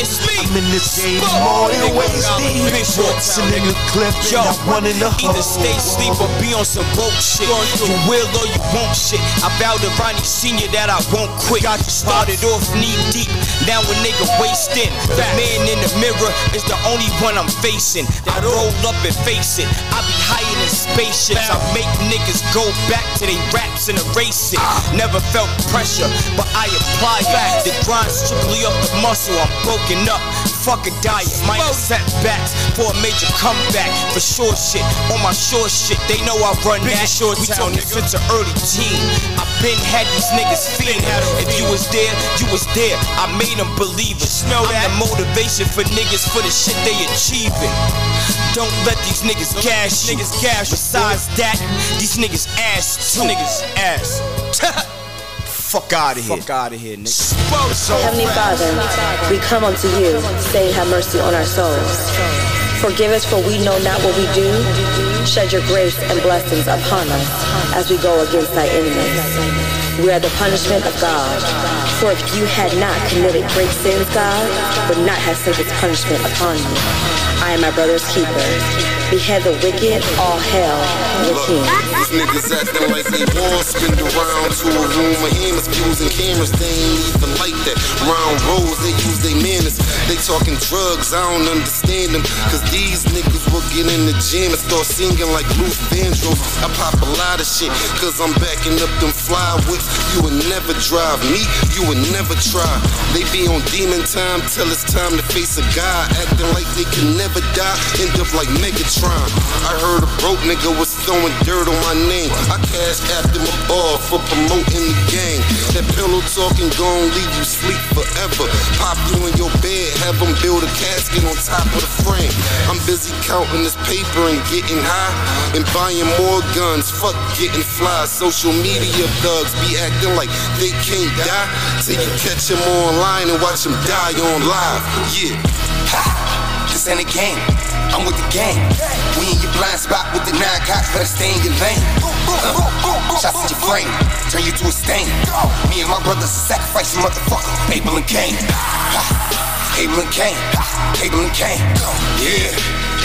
It's. I'm in this game more than Big waist Rock, deep. Big Short Town, Chillin' the clip Yo, got one in the. Either stay asleep or be on some broke shit. You will or you won't shit. I vowed to Ronnie Senior that I won't quit. Got you started off knee deep, now a nigga waist in. The man in the mirror is the only one I'm facing. I roll up and face it. I be higher than spaceships. I make niggas go back to they raps and erase it. Never felt pressure, but I apply it. The grind strictly up the muscle. I'm broken up. Fuck a diet, minor setbacks for a major comeback. For sure shit, on my short shit, they know I run that. Short we talking since an early teen. I been had these niggas feeling. If you was there, you was there. I made them believe it. Smell that motivation for niggas for the shit they achieving. Don't let these niggas you. Niggas gash. Besides that, these niggas ass too. Niggas ass. [laughs] Fuck out of here. Fuck out of here, nigga. Heavenly Father, we come unto you, saying, Have mercy on our souls. Forgive us, for we know not what we do. Shed your grace and blessings upon us as we go against thy enemies. We are the punishment of God. For if you had not committed great sins, God would not have sent his punishment upon you. I am my brother's keeper. Behead the wicked, all hell. These niggas acting like they want spin around to a room of hammers, pews, and cameras. They ain't even like that. Round roads, they use their manners. They talking drugs, I don't understand them. Cause these niggas will get in the gym and start singing like Luther Vandross. I pop a lot of shit, cause I'm backing up them fly whips. You would never drive me, you would never try. They be on demon time till it's time to face a guy. Acting like they can never die, end up like Megatron. I heard a broke nigga was throwing dirt on my name. I cashed after my bar for promoting the gang. That pillow talking gon' leave you sleep forever. Pop you in your bed, have them build a casket on top of the frame. I'm busy counting this paper and getting high and buying more guns. Fuck getting fly. Social media thugs be acting like they can't die till you catch them online and watch them die on live. Yeah. This ain't a game. I'm with the gang. Blind spot with the nine cops, better stay in your lane. Uh, shots at your frame, turn you to a stain. Me and my brothers sacrifice motherfucker, Abel and Cain. Abel and Cain, Abel and Cain. Yeah,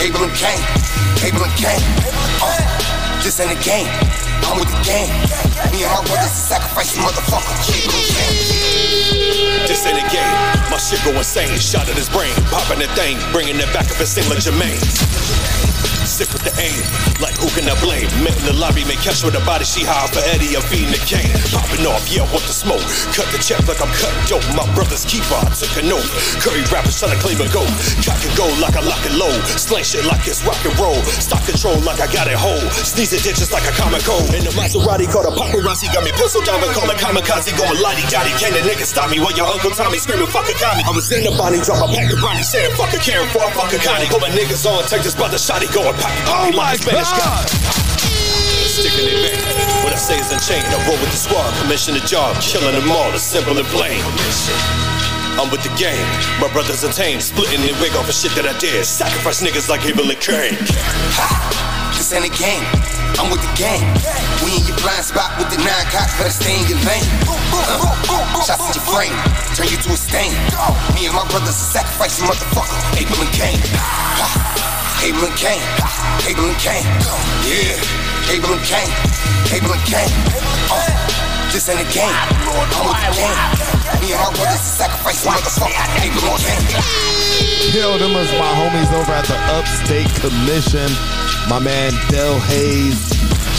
Abel and Cain, Abel and Cain. Uh, this ain't a game. I'm with the gang. Me and my brothers sacrifice motherfucker, Abel and Cain. This ain't a game. My shit go insane. Shot at his brain. Popping that thing. Bringing it back up and sing like Jermaine. Sick with the aim, like who can I blame? Met in the lobby, make catch with a body, she high for Eddie, I'm feeding the cane. Popping off, yeah, want the smoke. Cut the check like I'm cutting dope. My brother's keeper, I took a note. Curry rappers trying to claim a goat. Cock and go like I lock it low. Slang shit like it's rock and roll. Stock control like I got it whole. Sneezing ditches like a comic cold. In the Maserati, called a paparazzi, got me pistol down and call a kamikaze, going lottie dotty. Can't a nigga stop me while your Uncle Tommy screaming, fuck a commie. I was in the body, drop a pack of Ronnie, saying, fuck a Karen for a fuck a Connie. Put my niggas on, take this brother shotty, going pocket Oh my guy. Sticking it back. What I say is unchained. I roll with the squad, commission the job, killing them all. It's simple and. I'm with the gang. My brothers are tame, splitting the wig off of shit that I did. Sacrifice niggas like Abel and Cain. This ain't a game. I'm with the gang. We in your blind spot with the nine cops, better stay in your lane. Uh, shots at your frame, turn you to a stain. Me and my brothers sacrifice motherfucker, Abel and Cain. Abel and Cain, Abel and Cain. Yeah, Abel and Cain, Abel and Cain. Uh, this ain't a game. I'm with the gang. Me and my brothers sacrifice motherfucker, Abel and Cain. Yo, them was my homies over at the Upstate Commission. My man Del Hayes,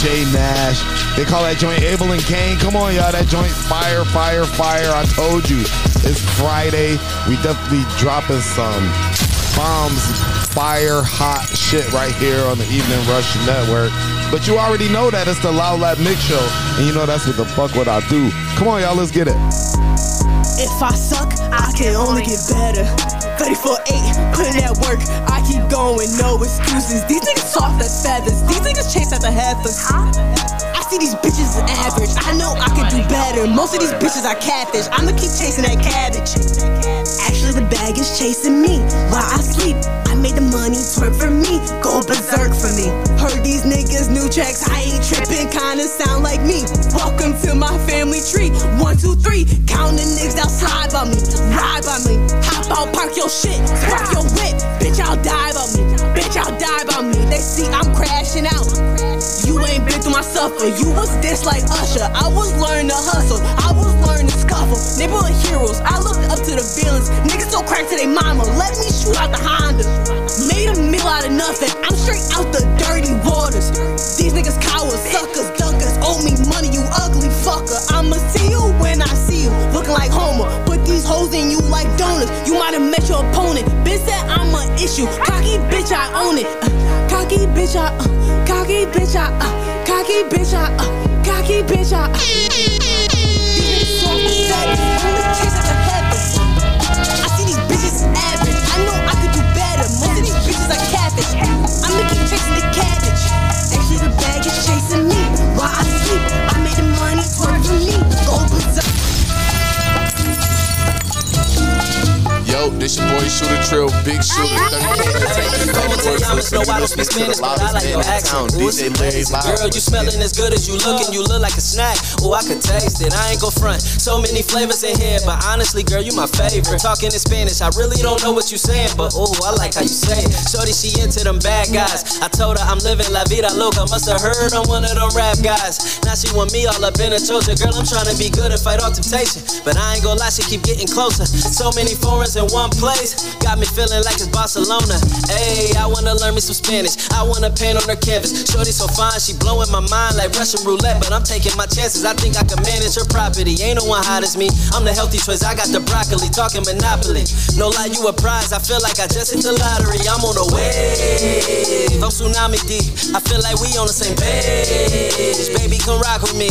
Jay Nash. They call that joint Abel and Kane. Come on, y'all. That joint fire, fire, fire. I told you. It's Friday. We definitely dropping some bombs, fire, hot shit right here on the Evening Rush Network. But you already know that it's the Loud Lab Mix Show. And you know that's what the fuck what I do. Come on, y'all. Let's get it. If I suck, I can only get better. 34 8, putting that work. I keep going, no excuses. These niggas soft as feathers. These niggas chase after heifers. I see these bitches average. I know I can do better. Most of these bitches are catfish. I'ma keep chasing that cabbage. The bag is chasing me while I sleep. I made the money twerk for me, go berserk for me. Heard these niggas new tracks, I ain't tripping, kinda sound like me. Welcome to my family tree. One, two, three, counting niggas out slide by me, ride by me. Hop out, park your shit, spark your whip. Bitch, I'll die by me. Bitch, I'll die by me. They see I'm crashing out. You ain't been through my suffer. You was this like Usher. I was learning to hustle. I was learning scuffle. Neighborhood heroes. I looked up to the villains. Niggas so crack to their mama. Let me shoot out the Honda. Made a meal out of nothing. I'm straight out the dirty waters. These niggas cowards, suckers, duckers. Owe me money, you ugly fucker. I'ma see you when I see you. Looking like Homer. Put these hoes in you like donuts. You might have met your opponent. Bitch said I'm an issue. Cocky bitch, I own it. Uh, cocky bitch, I. Uh, cocky bitch, I. Uh, cocky bitch, I. Uh, cocky bitch, I. Uh. These niggas this your boy Shooter Trill, Big Shooter, 30K Entertainment, Black Boys listening. You listening to the loudest man in town, DJ. Girl, you smelling as good as you looking. You look like a snack. Oh, I could taste it. I ain't go front. So many flavors in here, but honestly, girl, you my favorite. Talking in Spanish, I really don't know what you saying, but oh, I like how you say it. Shorty, she into them bad guys. I told her I'm living la vida loca. Must have heard I'm one of them rap guys. Now she want me all up in a chocha. Girl, I'm trying to be good and fight all temptation, but I ain't gonna lie, she keep getting closer. So many foreigns in one place, got me feeling like it's Barcelona. Hey, I wanna learn me some Spanish. I wanna paint on her canvas. Shorty so fine, she blowing my mind like Russian roulette. But I'm taking my chances. I think I can manage her property. Ain't no one hot as me. I'm the healthy choice. I got the broccoli, talking monopoly. No lie, you a prize. I feel like I just hit the lottery. I'm on a wave. I'm tsunami deep. I feel like we on the same page. Baby, come rock with me.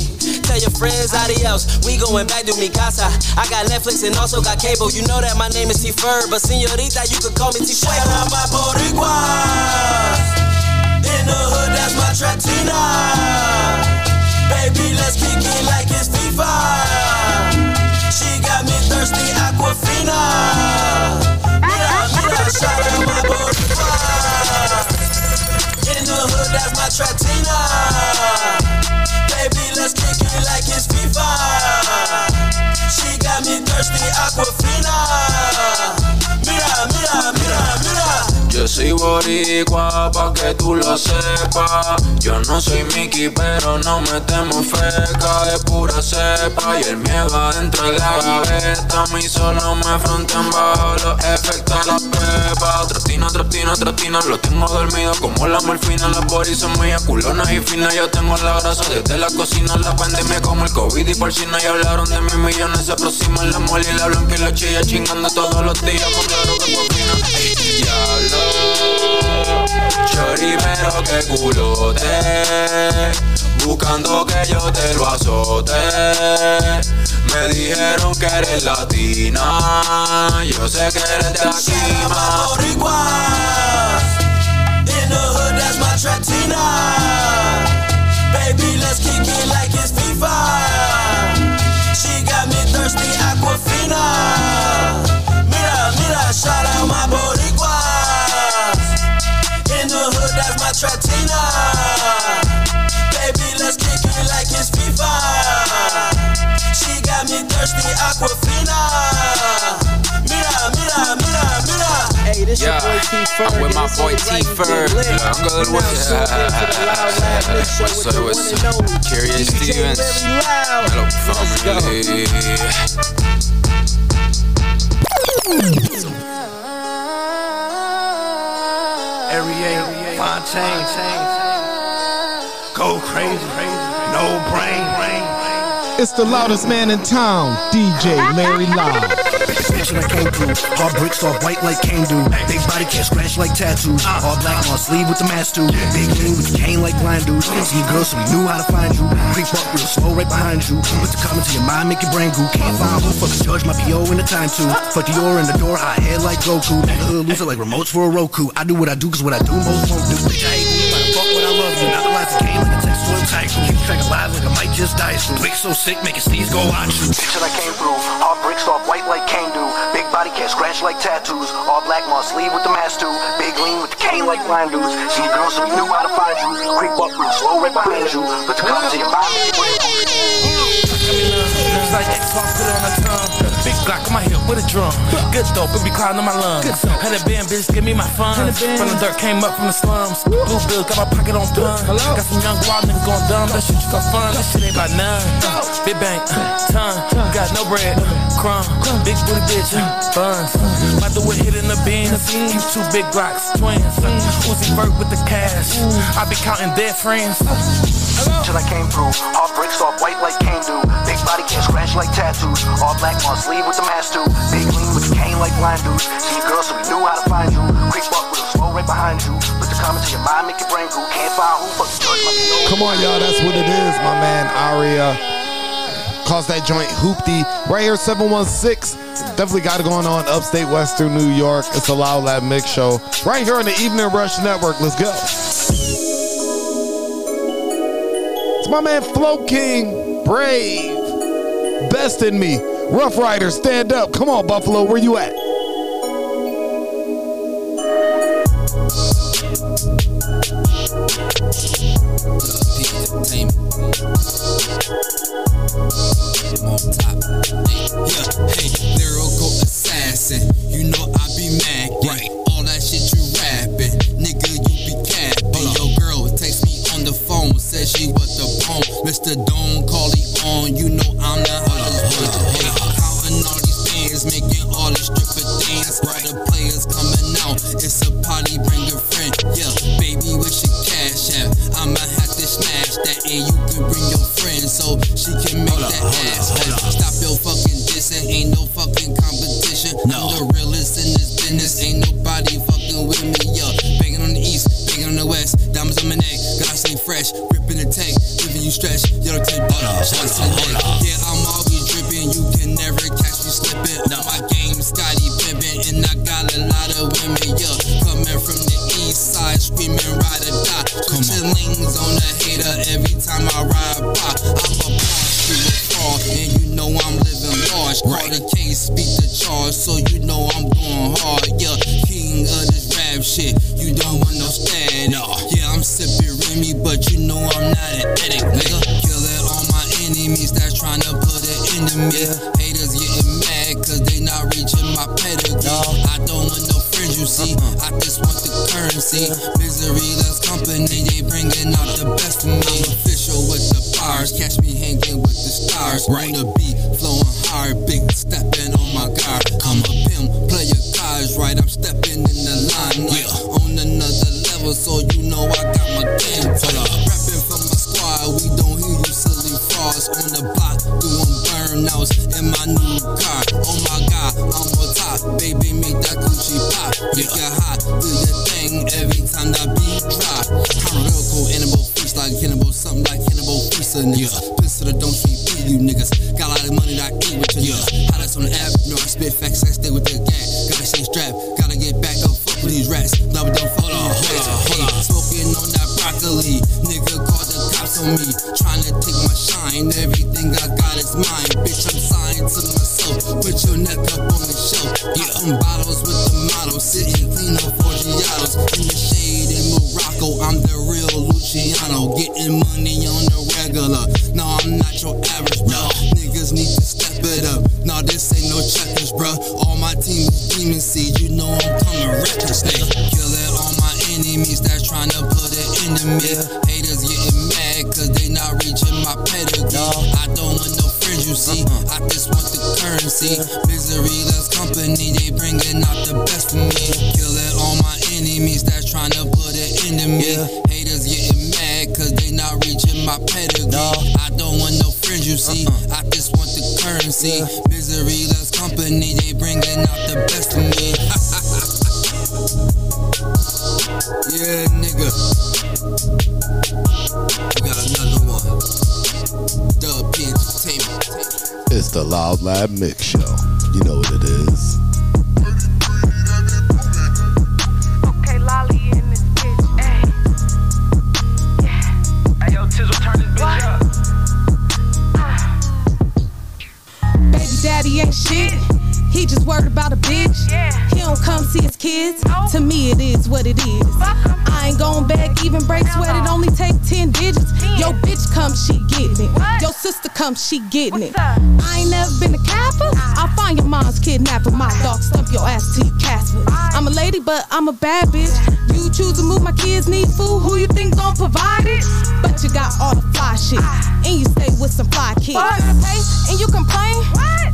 Tell your friends adios. We going back to mi casa. I got Netflix and also got cable. You know that my name is T Fur, but señorita, you could call me T Shout out my Boricuas. In the hood, that's my Tratina. Baby, let's kick it like it's FIFA. Got me thirsty, Aquafina. Soy boricua, pa' que tú lo sepas. Yo no soy Mickey, pero no metemos feca. Es pura cepa y el miedo adentro de la gaveta. A mí solo me frontean bajo los efectos de la pepa. Tratina, tratina, tratina, lo tengo dormido como la morfina. Las boris son mías, culonas y finas. Yo tengo la grasa desde la cocina. La pandemia como el COVID y por si no. Y hablaron de mis millones, se aproximan la mole y la blanca y la chilla chingando todos los días. Con claro que cocina. Ey, diablo. Chori, pero que culote Buscando que yo te lo azote Me dijeron que eres latina Yo sé que eres de aquí, ma In the hood, that's my Tratina. Baby, let's kick it like it's FIFA. She got me thirsty, Aquafina. Mira, mira, shout out my Boricuas. Hood, Tratina. Baby, let's kick it like it's FIFA. She got me thirsty, Aquafina. Mira, mira, mira, mira. Hey, this Yeah, your boy T Fur. I'm with my boy T Fur. I'm good with What's up, what's up? Curious Stevens. Hello, family. Area, find chain. Go crazy, no brain. It's the loudest man in town, DJ Larry Live. I came through. Hard bricks off white like cane do. Big body can't scratch like tattoos. All black on sleeve with the mask too. Big lean with the cane like blind dudes. See you girl, so we knew how to find you. Creep up real slow right behind you. Put the comment to your mind, make your brain goo. Can't find who fuck the judge, my PO in the time too. Fuck the aura in the door, high head like Goku. The hood loser like remotes for a Roku. I do what I do, cause what I do most won't do. Bitch, I hate but I fuck what I love you. Like a text to. Keep track alive like I might just die soon. Quick so sick, make it sneeze, go watch you. Bitch, I came through. Hard bricks off white like cane do. Big body can't scratch like tattoos. All black on sleeve with the mask too. Big lean with the cane like blind dudes. See you girl, so we knew how to find you. Creep up real slow right behind you. Put the cup to your body. It's like X put it on the tongue. Big Glock on my hip with a drum. Good dope, it be clouding on my lungs. Had a band, bitch, give me my funds. From the dirt, came up from the slums. Blue bill, got my pocket on pun. Got some young wild niggas going dumb. That shit just for fun. That shit ain't about none. Big bank, ton. Got no bread, crumb. Big booty bitch, buns. My do it hit in the beans. Keep two big Glocks, twins. Uzi Vert with the cash. I be counting dead friends. Till I came through. Hard bricks off white like cane do. Big body can't scratch like tattoos. All black on sleeve with the mask too. Big lean with the cane like blind dudes. See you girl, so we knew how to find you. Creep up real slow right behind you. Put the comment to your mind, make your brain goo. Can't find who fuck the judge, my Come on, y'all. That's what it is, my man Aria. Calls that joint Hoopty. Right here, 716. Definitely got it going on upstate Western New York. It's a Loud Lab Mix Show. Right here on the Evening Rush Network. Let's go. It's my man Flow King. Brave. Best in me. Rough Rider, stand up. Come on, Buffalo. Where you at? Hey, lyrical assassin, you know I be mad. Right. All that shit you rapping, nigga, you be capping. Your girl text me on the phone, said she was the bone. Mr. Don call me on, you you stretch. Yo, take shots to the neck. Yeah, I'm always dripping, you can never catch me slipping. My game, Scottie Pippen, and I got a lot of women. Yeah, coming from the east side, screaming don't want no friends, you see. I just want the currency. Misery loves company. They bringing out the best in me. Killing all my enemies that's trying to put it kind to me. Haters getting mad cause they not reaching my pedigree. I don't want no friends, you see. Uh-uh. I just want the currency. Misery loves company, they bringing out the best of me. [laughs] yeah, It's the Loud Lab Mix Show. You know what it is. Okay, Lolly in this bitch, ayy. Yeah. Hey, yo, Tizzle, turn this bitch up. Ah. Baby daddy ain't shit. He just worried about a bitch. He don't come see his kids. To me, it is what it is. I ain't gon' beg, even break sweat. It only take 10 digits. Yo, bitch come, she getting it. Yo, sister come, she getting it. I ain't never been a capper. I'll find your mom's kidnapper. My dog stump your ass to you Casper. I'm a lady, but I'm a bad bitch. You choose to move my kids need food. Who you think gon' provide it? But you got all the fly shit. And you stay with some fly kids. Hey, and you complain?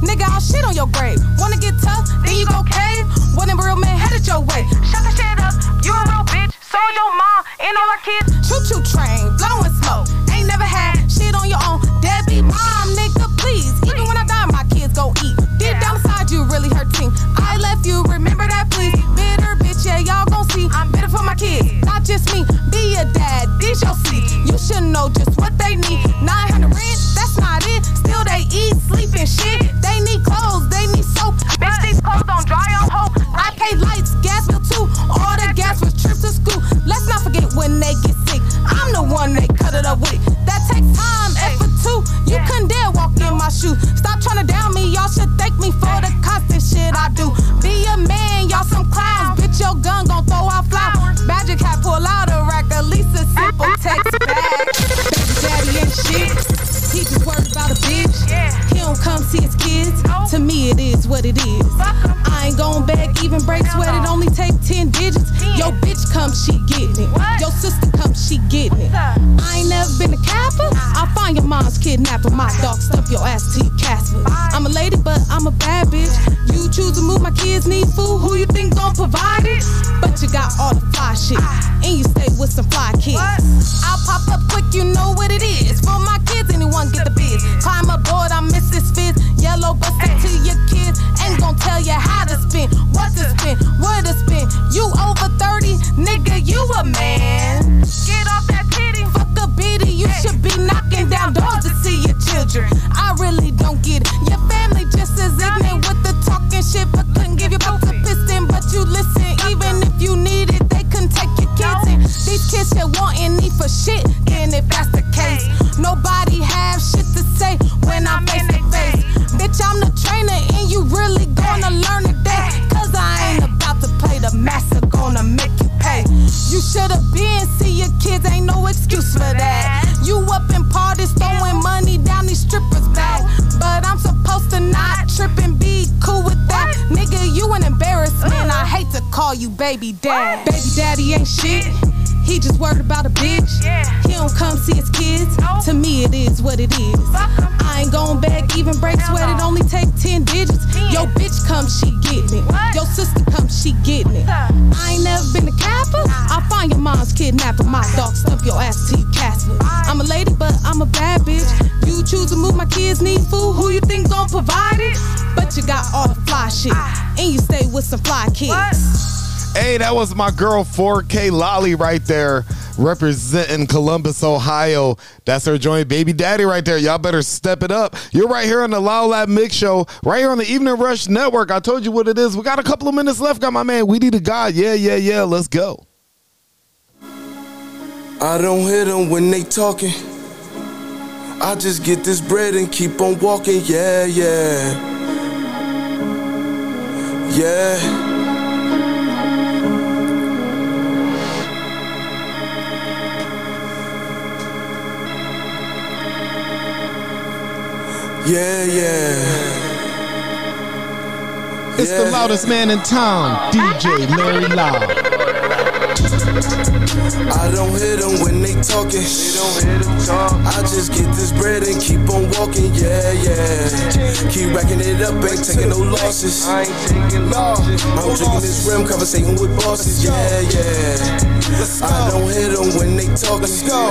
Nigga, I'll shit on your grave. Wanna get tough? Then you go cave. When a real man headed your way. Shut the shit up. You a real bitch. Sold your mom and all her kids. Choo choo train, blowing smoke. Ain't never had shit on your own. Deadbeat mom, nigga, please. Even when I die, my kids gon' eat. Deep down inside, you really hurting. I left you, remember that, please. Bitter bitch, yeah, y'all gon' see. I'm bitter for my kids, not just me. Be a dad, these your seat. You should know just what they need. 900 rent, that's not it. Still they eat, sleep, and shit. They need clothes, they need soap. Bitch, these clothes don't dry on hope. I pay lights, gas It only take 10 digits. Yo, bitch come, she getting it. Yo, sister come, she getting it. I ain't never been a capper. I'll find your mom's kidnapper. My dog stump your ass till you Casper. I'm a lady, but I'm a bad bitch. You choose to move my kids need food. Who you think gon' provide it? But you got all 10 digits. Yo, bitch come, she getting it. Yo, sister come, she getting it. I ain't never been a capper. I'll find your mom's kidnapper. My dog stump your ass till you Casper. I'm a lady, but I'm a bad bitch. You choose to move my kids need food. Who you think gon' provide it? But you got all the fly shit. And you stay with some fly kids. Hey, that was my girl 4K Lolly right there, representing Columbus, Ohio. That's her joint baby daddy right there. Y'all better step it up. You're right here on the Loud Lab Mix Show, right here on the Evening Rush Network. I told you what it is. We got a couple of minutes left. Got my man We Need a God. Yeah, yeah, yeah. Let's go. I don't hear them when they talking. I just get this bread and keep on walking. Yeah, yeah. Yeah. Yeah, yeah. It's the loudest man in town, DJ Larry Loud. I don't hear them when they talking. They don't hear them talk. I just get this bread and keep on walking, yeah, yeah. Keep racking it up, ain't taking no losses. I ain't taking losses. I'm drinking this rim, conversating with bosses, yeah, yeah. I don't hear them when they talking. Let's go.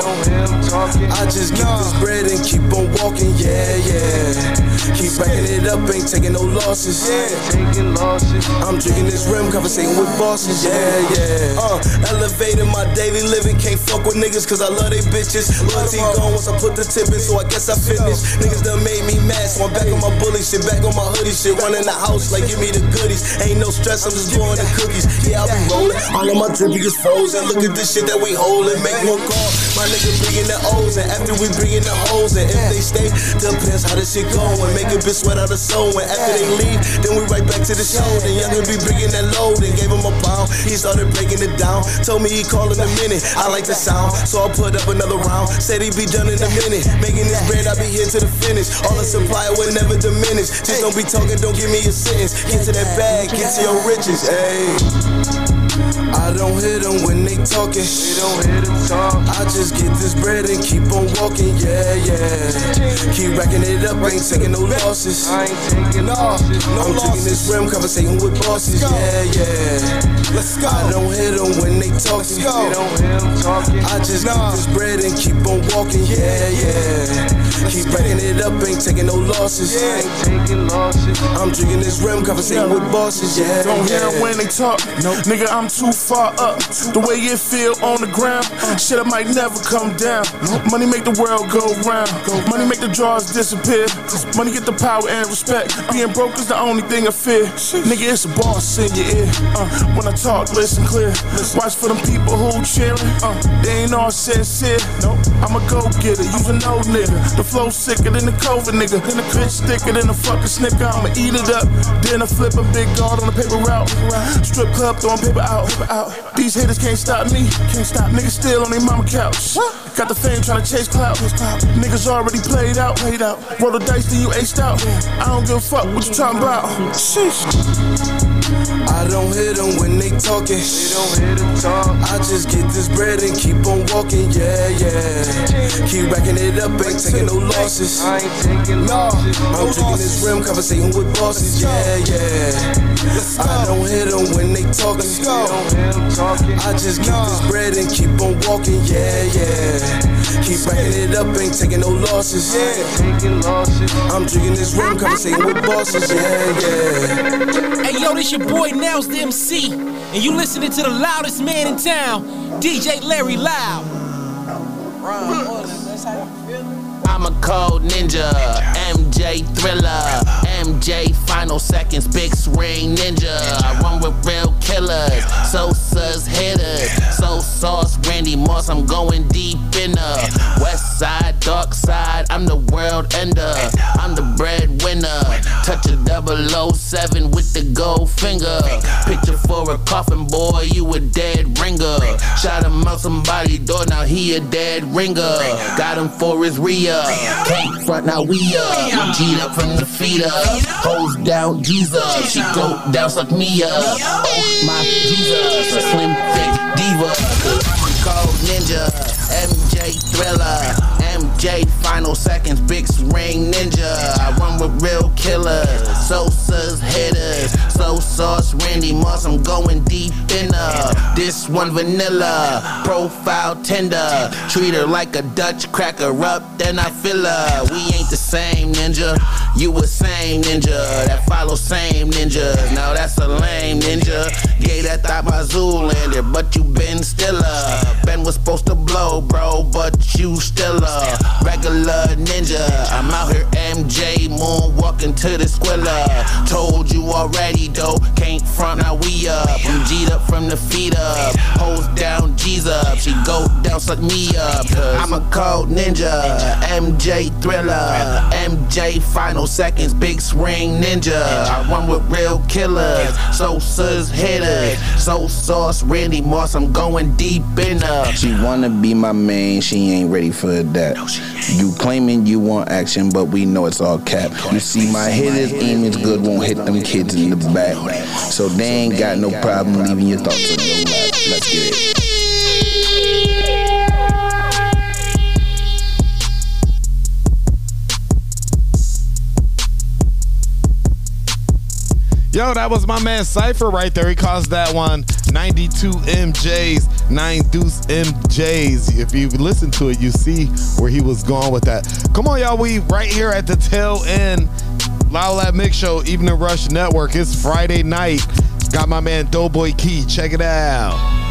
I just get this bread and keep on walking, yeah, yeah. Keep racking it up, ain't taking no losses. Yeah, taking losses. I'm drinking this rim, conversating with bosses, yeah, yeah. Uh, elevating my daily living, can't fuck with niggas cause I love they bitches. Loyalty gone once I put the tip in, so I guess I finished. Niggas done made me mad, so I'm back on my bully shit, back on my hoodie shit, running the house like give me the goodies. Ain't no stress, I'm just blowing the cookies. Yeah, I be rolling, all of my drippy is frozen. Look at this shit that we holding, make one call. My nigga bringing the O's, and after we bringing the hoes, and if they stay, depends how this shit going. Make a bitch sweat out the soul, and after they leave, then we right back to the show. Then younger be bringing that load, and gave him a pound. He started breaking it down, told me he call in a minute. I like the sound, so I put up another round. Said he be done in a minute. Making this bread, I be here to the finish. All the supply will never diminish. Just don't be talking, don't give me a sentence. Get to that bag, get to your riches, ayy. I don't hear them when they talking. They don't hear them talk. I just get this bread and keep on walking, yeah, yeah. Keep racking it up, ain't taking no losses. I ain't taking losses. No I'm drinking this rim, conversating with bosses, yeah, yeah. Let's go. I don't hear them when they talking. They don't hear them talking. I just get this bread and keep on walking, yeah, yeah. Keep racking it up, ain't taking no losses. Yeah, ain't taking losses. I'm drinking this rim, conversating with bosses, yeah. Don't hear them when they talk. No, nigga, I'm too far up. The way it feel on the ground, shit, I might never come down. Money make the world go round. Money make the drawers disappear. Money get the power and respect. Being broke is the only thing I fear. Nigga, it's a boss in your ear. Uh, when I talk, listen clear. Watch for them people who cheering. Uh, they ain't all sincere. I'm a go getter, you a no nigga. The flow sicker than the COVID nigga. Then the bitch thicker than a fucking snicker. I'ma eat it up. Then I flip a big guard on the paper route. Strip club throwing paper out. Out. These haters can't stop me. Can't stop. Niggas still on their mama couch. Got the fame trying to chase clout. Niggas already played out. Played out. Roll the dice, then you aced out. I don't give a fuck what you talking about. Sheesh. I don't hear them when they talking. They don't hear them talk. I just get this bread and keep on walking, yeah, yeah. Keep racking it up, ain't taking no losses. I ain't taking losses. I'm drinking this rim, conversating with bosses, yeah, yeah. I don't hear them when they talking. They don't hear them talking. I just get this bread and keep on walking, yeah, yeah. Keep racking it up, ain't taking no losses, yeah. Taking losses. I'm drinking this rim, conversating with bosses, yeah, yeah. Hey yo, this your boy Nels the MC, and you listening to the loudest man in town, DJ Larry Loud. I'm a cold ninja, MJ thriller, MJ final seconds, big swing ninja. I run with real killers, Sosa's hitters, so sauce Randy Moss. I'm going deep in the west side, dark side. I'm the world ender, I'm the breadwinner. Touch a 007 with the gold finger. Picture for a coffin boy, you a dead ringer. Shot him out somebody's door, now he a dead ringer. Got him for his re Can't front, now we up. G'd up from the feet up. Hose down, Jesus. She go down, suck me up. Oh my Jesus, a slim thick diva. Cold ninja, MJ thriller. MJ final seconds, big ring ninja. I run with real killers, Sosa's hitters, so sauce Randy Moss. I'm going deep in her. This one vanilla, profile tender. Treat her like a Dutch cracker up, then I fill her. We ain't the same ninja. You a same ninja that follow same ninjas. Now that's a lame ninja. Gay that thought my Zoolander, but you been stiller. Ben was supposed to blow, bro, but you still regular ninja. I'm out here MJ moonwalking to the squilla. Told you already though, can't front now we up. I'm G'd up from the feet up, hose down G's up. She go down, suck me up. I'm a cold ninja, MJ thriller, MJ final seconds, big swing ninja. I run with real killers, Sosa's hitters, so sauce Randy Moss. I'm going deep in her. She wanna be my main, she ain't ready for that. You claiming you want action, but we know it's all cap. You see, my hitters aiming's good, won't hit them kids in the back. So they ain't got no problem leaving your thoughts on your lap. Let's get it. Yo, that was my man Cypher right there. He calls that one 92 MJs, 9 Deuce MJs. If you listen to it, you see where he was going with that. Come on, y'all. We right here at the tail end. Loud Lab Mix Show, Evening Rush Network. It's Friday night. Got my man Doughboy Key. Check it out.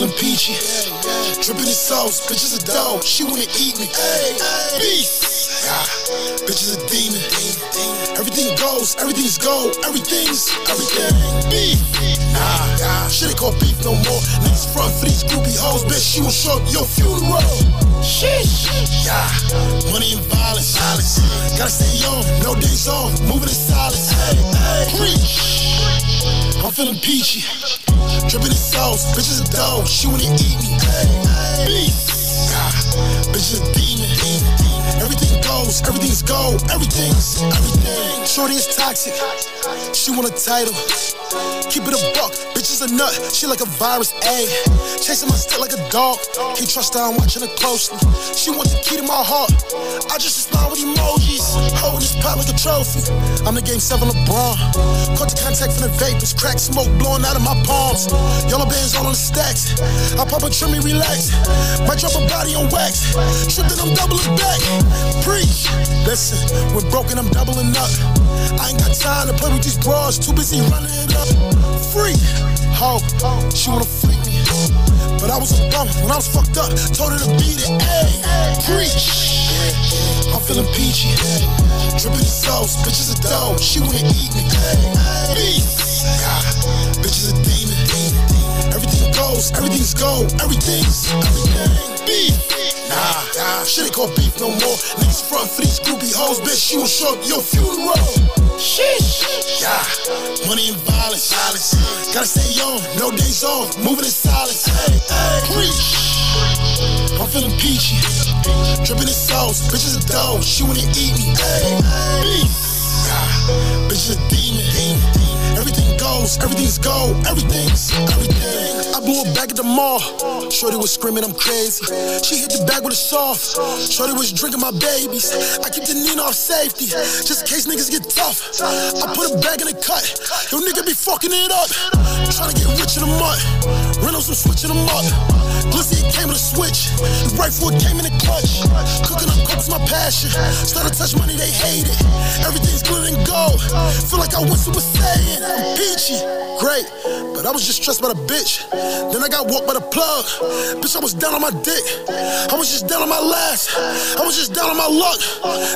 Feeling peachy. Dripping in sauce, bitches a dog. She wanna eat me. Beast. Yeah, bitches a demon. Everything goes, everything's gold, everything's everything. Beef. Nah, nah, shit ain't called beef no more. Niggas front for these groupie hoes, bitch. She will show up your funeral. Sheesh. Yeah, money and violence. violence. Gotta stay on, no days off, moving in silence. Hey, hey. Preach. I'm feeling peachy. Dripping in sauce, bitches a dog, she wanna eat me. Beast, yeah, bitches a demon. Everything goes, everything's gold, everything's everything. Shorty is toxic, she want a title. Keep it a buck, bitch is a nut, she like a virus, ayy. Chasing my stick like a dog, can't trust her, I'm watching her closely. She want the key to my heart, I just respond with emojis. Pot like a trophy. I'm the game seven LeBron. Caught the contact from the vapors, crack smoke blowing out of my palms. Yellow bands all on the stacks. I pop a trim me relax. Might drop a body on wax. Tripping, I'm doubling back. Preach. Listen, when broken, I'm doubling up. I ain't got time to play with these bras, too busy running it up. Free. Ho, she wanna freak me. But I was a bum when I was fucked up. Told her to beat it. Ayy, preach. I'm feeling peachy. Dripping in sauce, bitches a dog. She wanna eat me. Beast. Yeah, bitches a demon. Everything goes, everything's gold, everything's everything. Beef. Nah, nah, shit ain't called beef no more. Niggas front for these groupie hoes, bitch. She will show up your funeral. Sheesh. Yeah, money and violence. violence. Gotta stay on, no days off, moving in silence. Hey, hey. Preach. I'm feeling peachy. Dripping in sauce, bitches a dog, she wanna eat me. Beef. Yeah, bitches a demon. Goes, everything's gold, everything's everything. I blew a bag at the mall. Shorty was screaming, I'm crazy. She hit the bag with a soft. Shorty was drinking my babies. I keep the Nina off safety, just in case niggas get tough. I put a bag in the cut. Yo, nigga be fucking it up. Trying to get rich in the mud. Reynolds was switching them up. Glizzy came with a switch. The rifle came in a clutch. Cooking up coke's my passion. Started touch money, they hate it. Everything's glittering gold. Feel like I went Super Saiyan. I'm peachy, great, but I was just stressed by the bitch. Then I got walked by the plug. Bitch, I was down on my dick. I was just down on my last. I was just down on my luck.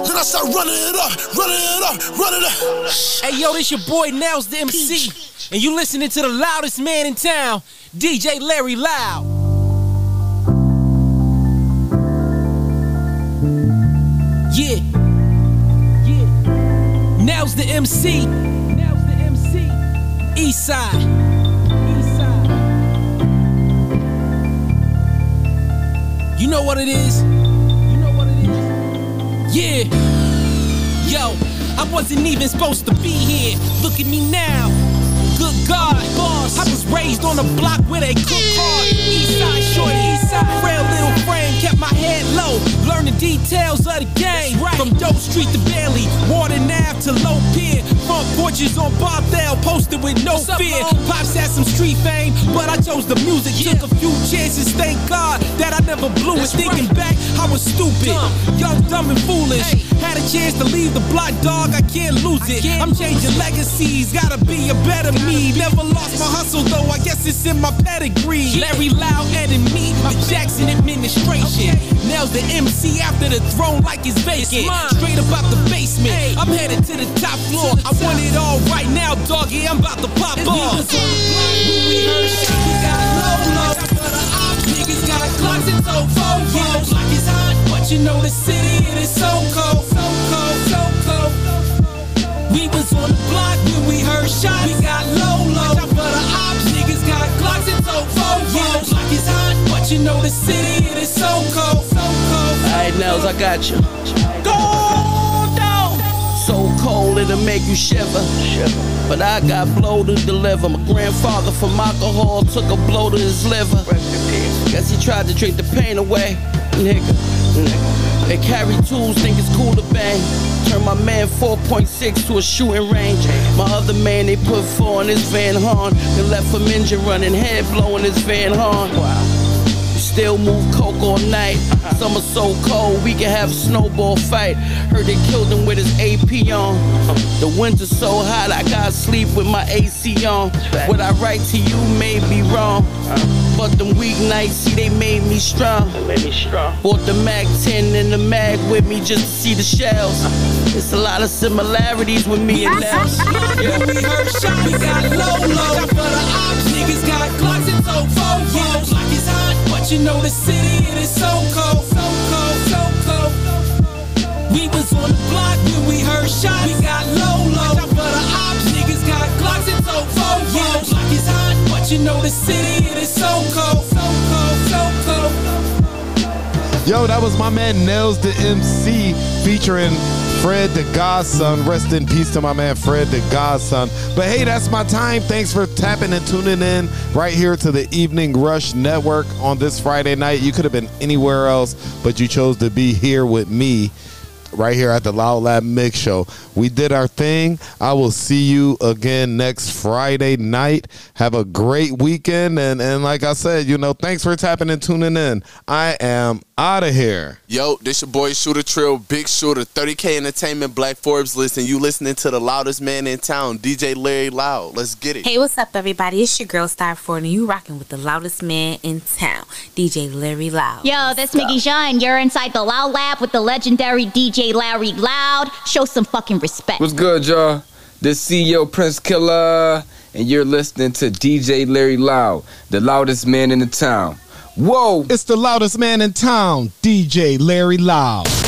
Then I started running it up, running it up, running it up. Hey yo, this your boy Nels the MC, and you listening to the loudest man in town, DJ Larry Loud. Yeah, yeah. Nels the MC, Nels the MC, Eastside. Eastside. You know what it is? You know what it is? Yeah. Yo, I wasn't even supposed to be here. Look at me now. Good God, boss. I was raised on a block where they cook hard. Eastside, shorty, Eastside. Frail little frame, kept my head low. Learning details of the game. From Dope Street to Bailey, Water Nav to Low Pier. Front porches on Barbell, posted with no fear. Pops had some street fame, but I chose the music. Took a few chances, thank God that I never blew it. Thinking back, I was stupid. Young, dumb, and foolish. Had a chance to leave the block, dog, I can't lose it. I'm changing legacies, gotta be a better me. Never lost my hustle, though, I guess it's in my pedigree. Larry Loud and me, the Jackson administration. Nels the MC after the throne like it's vacant. Straight up out the basement, I'm headed to the top floor. I want it all right now, doggy, I'm about to pop off. We heard shit, we got low, low. For the op, niggas got clocks and so fofos. Like it's hot, but you know the city, it is so cold, so cold, so cold. We was on the block when we heard shots. We got low, low. For the ops, niggas got clocks and so fofos. Like it's hot, but you know the city, it is so cold, so cold. Alright, Nels, I got you. Go down. So cold it'll make you shiver. But I got blow to deliver. My grandfather from alcohol took a blow to his liver. Guess he tried to drink the pain away. Nigga. They carry tools, think it's cool to bang. Turn my man 4.6 to a shooting range. My other man, they put four in his Van Horn. They left him injured, running head blowing his Van Horn. Still move coke all night. Summer so cold, we can have a snowball fight. Heard they killed him with his AP on. The winter's so hot, I gotta sleep with my AC on. What I write to you may be wrong. But them weeknights, see, they made me strong. Made me strong. Bought the Mac 10 and the mag with me just to see the shells. It's a lot of similarities with me and Nels. [laughs] Yeah, we heard shot, we got low, low. Shot for the ops, niggas got Glocks and so fofos. Like it's hot, but you know the city, it is so cold, so cold, so cold. We was on the block when we heard shots. We got low, low. The ops, niggas got and so fofos. Like it's hot, but you know the city, it is so cold, so cold, so cold. Yo, that was my man Nels the MC featuring Fred the Godson. Rest in peace to my man Fred the Godson. But hey, that's my time. Thanks for tapping and tuning in right here to the Evening Rush Network on this Friday night. You could have been anywhere else, but you chose to be here with me right here at the Loud Lab Mix Show. We did our thing. I will see you again next Friday night. Have a great weekend. And, and like I said, you know, thanks for tapping and tuning in. I am out of here. Yo, this your boy Shooter Trill, Big Shooter, 30K Entertainment, Black Forbes list, and you listening to the loudest man in town, DJ Larry Loud. Let's get it. Hey, what's up, everybody? It's your girl Star Ford, and you rocking with the loudest man in town, DJ Larry Loud. Yo, this Mickey Jean. You're inside the Loud Lab with the legendary DJ Larry Loud. Show some fucking respect. What's good, y'all? This CEO Prince Killer, and you're listening to DJ Larry Loud, the loudest man in the town. Whoa! It's the loudest man in town, DJ Larry Loud.